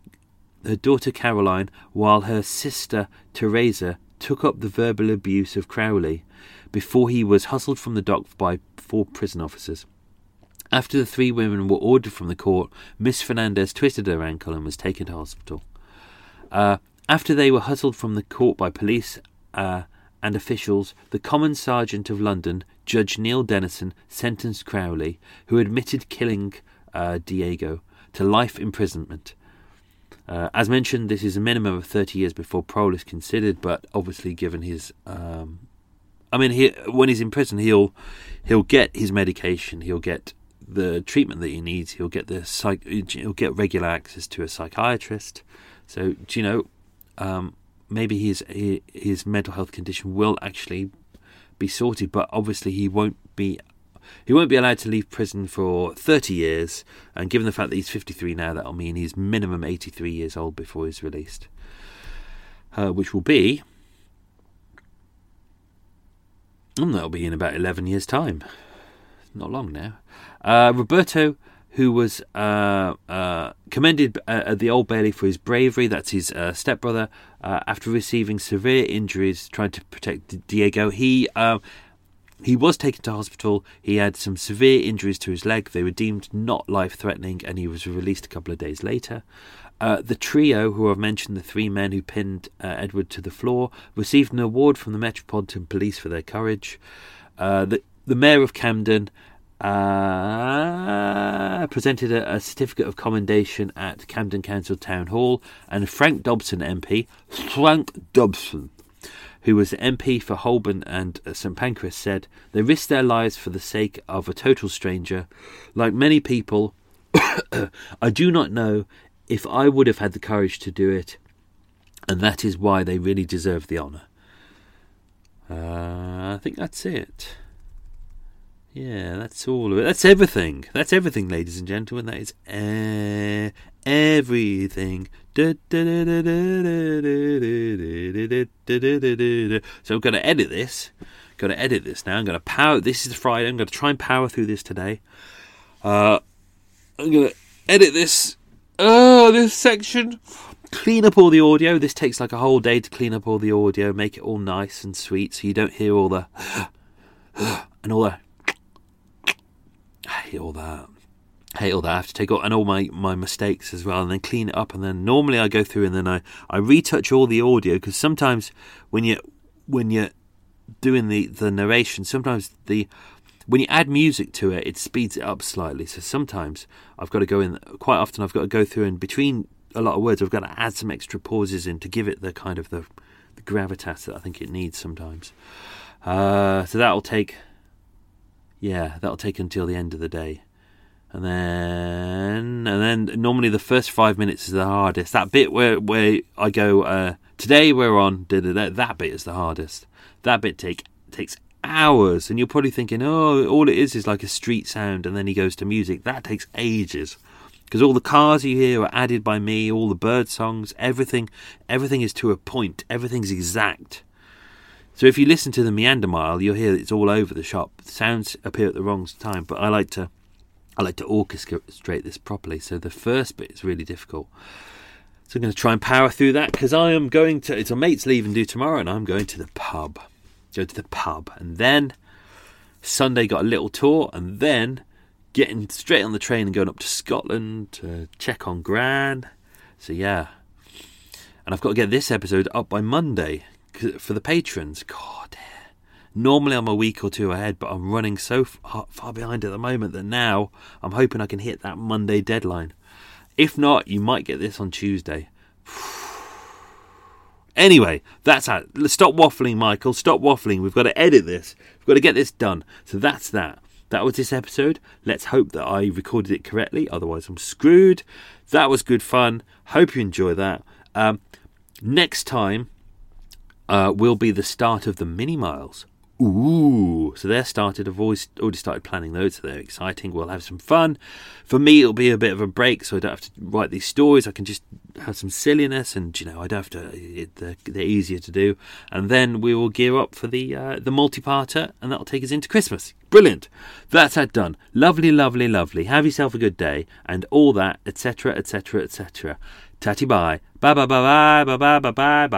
her daughter Caroline, while her sister Teresa took up the verbal abuse of Crowley before he was hustled from the dock by four prison officers. After the three women were ordered from the court, Miss Fernandez twisted her ankle and was taken to hospital. Uh, after they were hustled from the court by police uh, and officials, the Common Serjeant of London, Judge Neil Denison, sentenced Crowley, who admitted killing uh, Diego, to life imprisonment. Uh, as mentioned, this is a minimum of 30 years before parole is considered, but obviously, given his. Um, I mean, he, when he's in prison, he'll he'll get his medication, he'll get the treatment that he needs, he'll get the psych, he'll get regular access to a psychiatrist. So, do you know, um, maybe his his mental health condition will actually be sorted, but obviously he won't be he won't be allowed to leave prison for 30 years. And given the fact that he's 53 now, that'll mean he's minimum 83 years old before he's released, uh, which will be. And that'll be in about 11 years' time. Not long now. Uh, Roberto who was uh, uh, commended uh, at the Old Bailey for his bravery. That's his uh, stepbrother. Uh, after receiving severe injuries trying to protect Diego, he uh, he was taken to hospital. He had some severe injuries to his leg. They were deemed not life-threatening, and he was released a couple of days later. the trio, who I've mentioned, the three men who pinned Edward to the floor, received an award from the Metropolitan Police for their courage. the the mayor of Camden uh, presented a, a, certificate of commendation at Camden Council Town Hall, and Frank Dobson MP, Frank Dobson, who was MP for Holborn and uh, St Pancras, said, They risked their lives for the sake of a total stranger. Like many people, I do not know if I would have had the courage to do it, and that is why they really deserve the honour. Uh, I think that's it. Yeah, that's all of it. That's everything. That's everything, ladies and gentlemen. That is uh, everything. So I'm going to edit this. Going to edit this now. I'm going to power. This is Friday. I'm going to try and power through this today. Uh, I'm going to edit this. Uh, this section. Clean up all the audio. This takes like a whole day to clean up all the audio, make it all nice and sweet, so you don't hear all the and all the. I hate all that hate all that. I have to take all and all my, my mistakes as well, and then clean it up. And then normally I go through and then I, I retouch all the audio because sometimes when you when you're doing the the narration, sometimes the when you add music to it, it speeds it up slightly. So sometimes I've got to go in. Quite often I've got to go through and between a lot of words, I've got to add some extra pauses in to give it the kind of the, the gravitas that I think it needs sometimes. Uh, so that'll take, yeah, that'll take until the end of the day and then and then normally the first five minutes is the hardest. That bit where where I go, uh, today we're on that bit is the hardest. That bit take takes hours, and you're probably thinking, oh, all it is is like a street sound, and then he goes to music. That takes ages because all the cars you hear are added by me, all the bird songs, everything, everything is to a point. Everything's exact. So if you listen to the Meander Mile, you'll hear it's all over the shop. Sounds appear at the wrong time, but I like to I like to orchestrate this properly. So the first bit is really difficult. So I'm going to try and power through that because I am going to. It's a mate's leave and do tomorrow, and I'm going to the pub. Go to the pub, and then Sunday got a little tour, and then getting straight on the train and going up to Scotland to check on Gran. So yeah, and I've got to get this episode up by Monday for the patrons. God Normally I'm a week or two ahead, but I'm running so far, behind at the moment that now I'm hoping I can hit that Monday deadline. If not, you might get this on Tuesday. Anyway, that's how. Stop waffling, Michael. Stop waffling. We've got to edit this. We've got to get this done. So that's that. That was this episode. Let's hope that I recorded it correctly. Otherwise, I'm screwed. That was good fun. Hope you enjoy that. Um, next time uh, will be the start of the mini miles. Ooh, so they're started. I've always already started planning those. So they're exciting. We'll have some fun. For me, it'll be a bit of a break, so I don't have to write these stories. I can just have some silliness, and you know, I don't have to. They're, they're easier to do. And then we will gear up for the uh, the multi-parter, and that'll take us into Christmas. Brilliant. That's that done. Lovely, lovely, lovely. Have yourself a good day, and all that, etc., etc., etc. Tatty bye. Bye bye bye bye bye bye bye bye.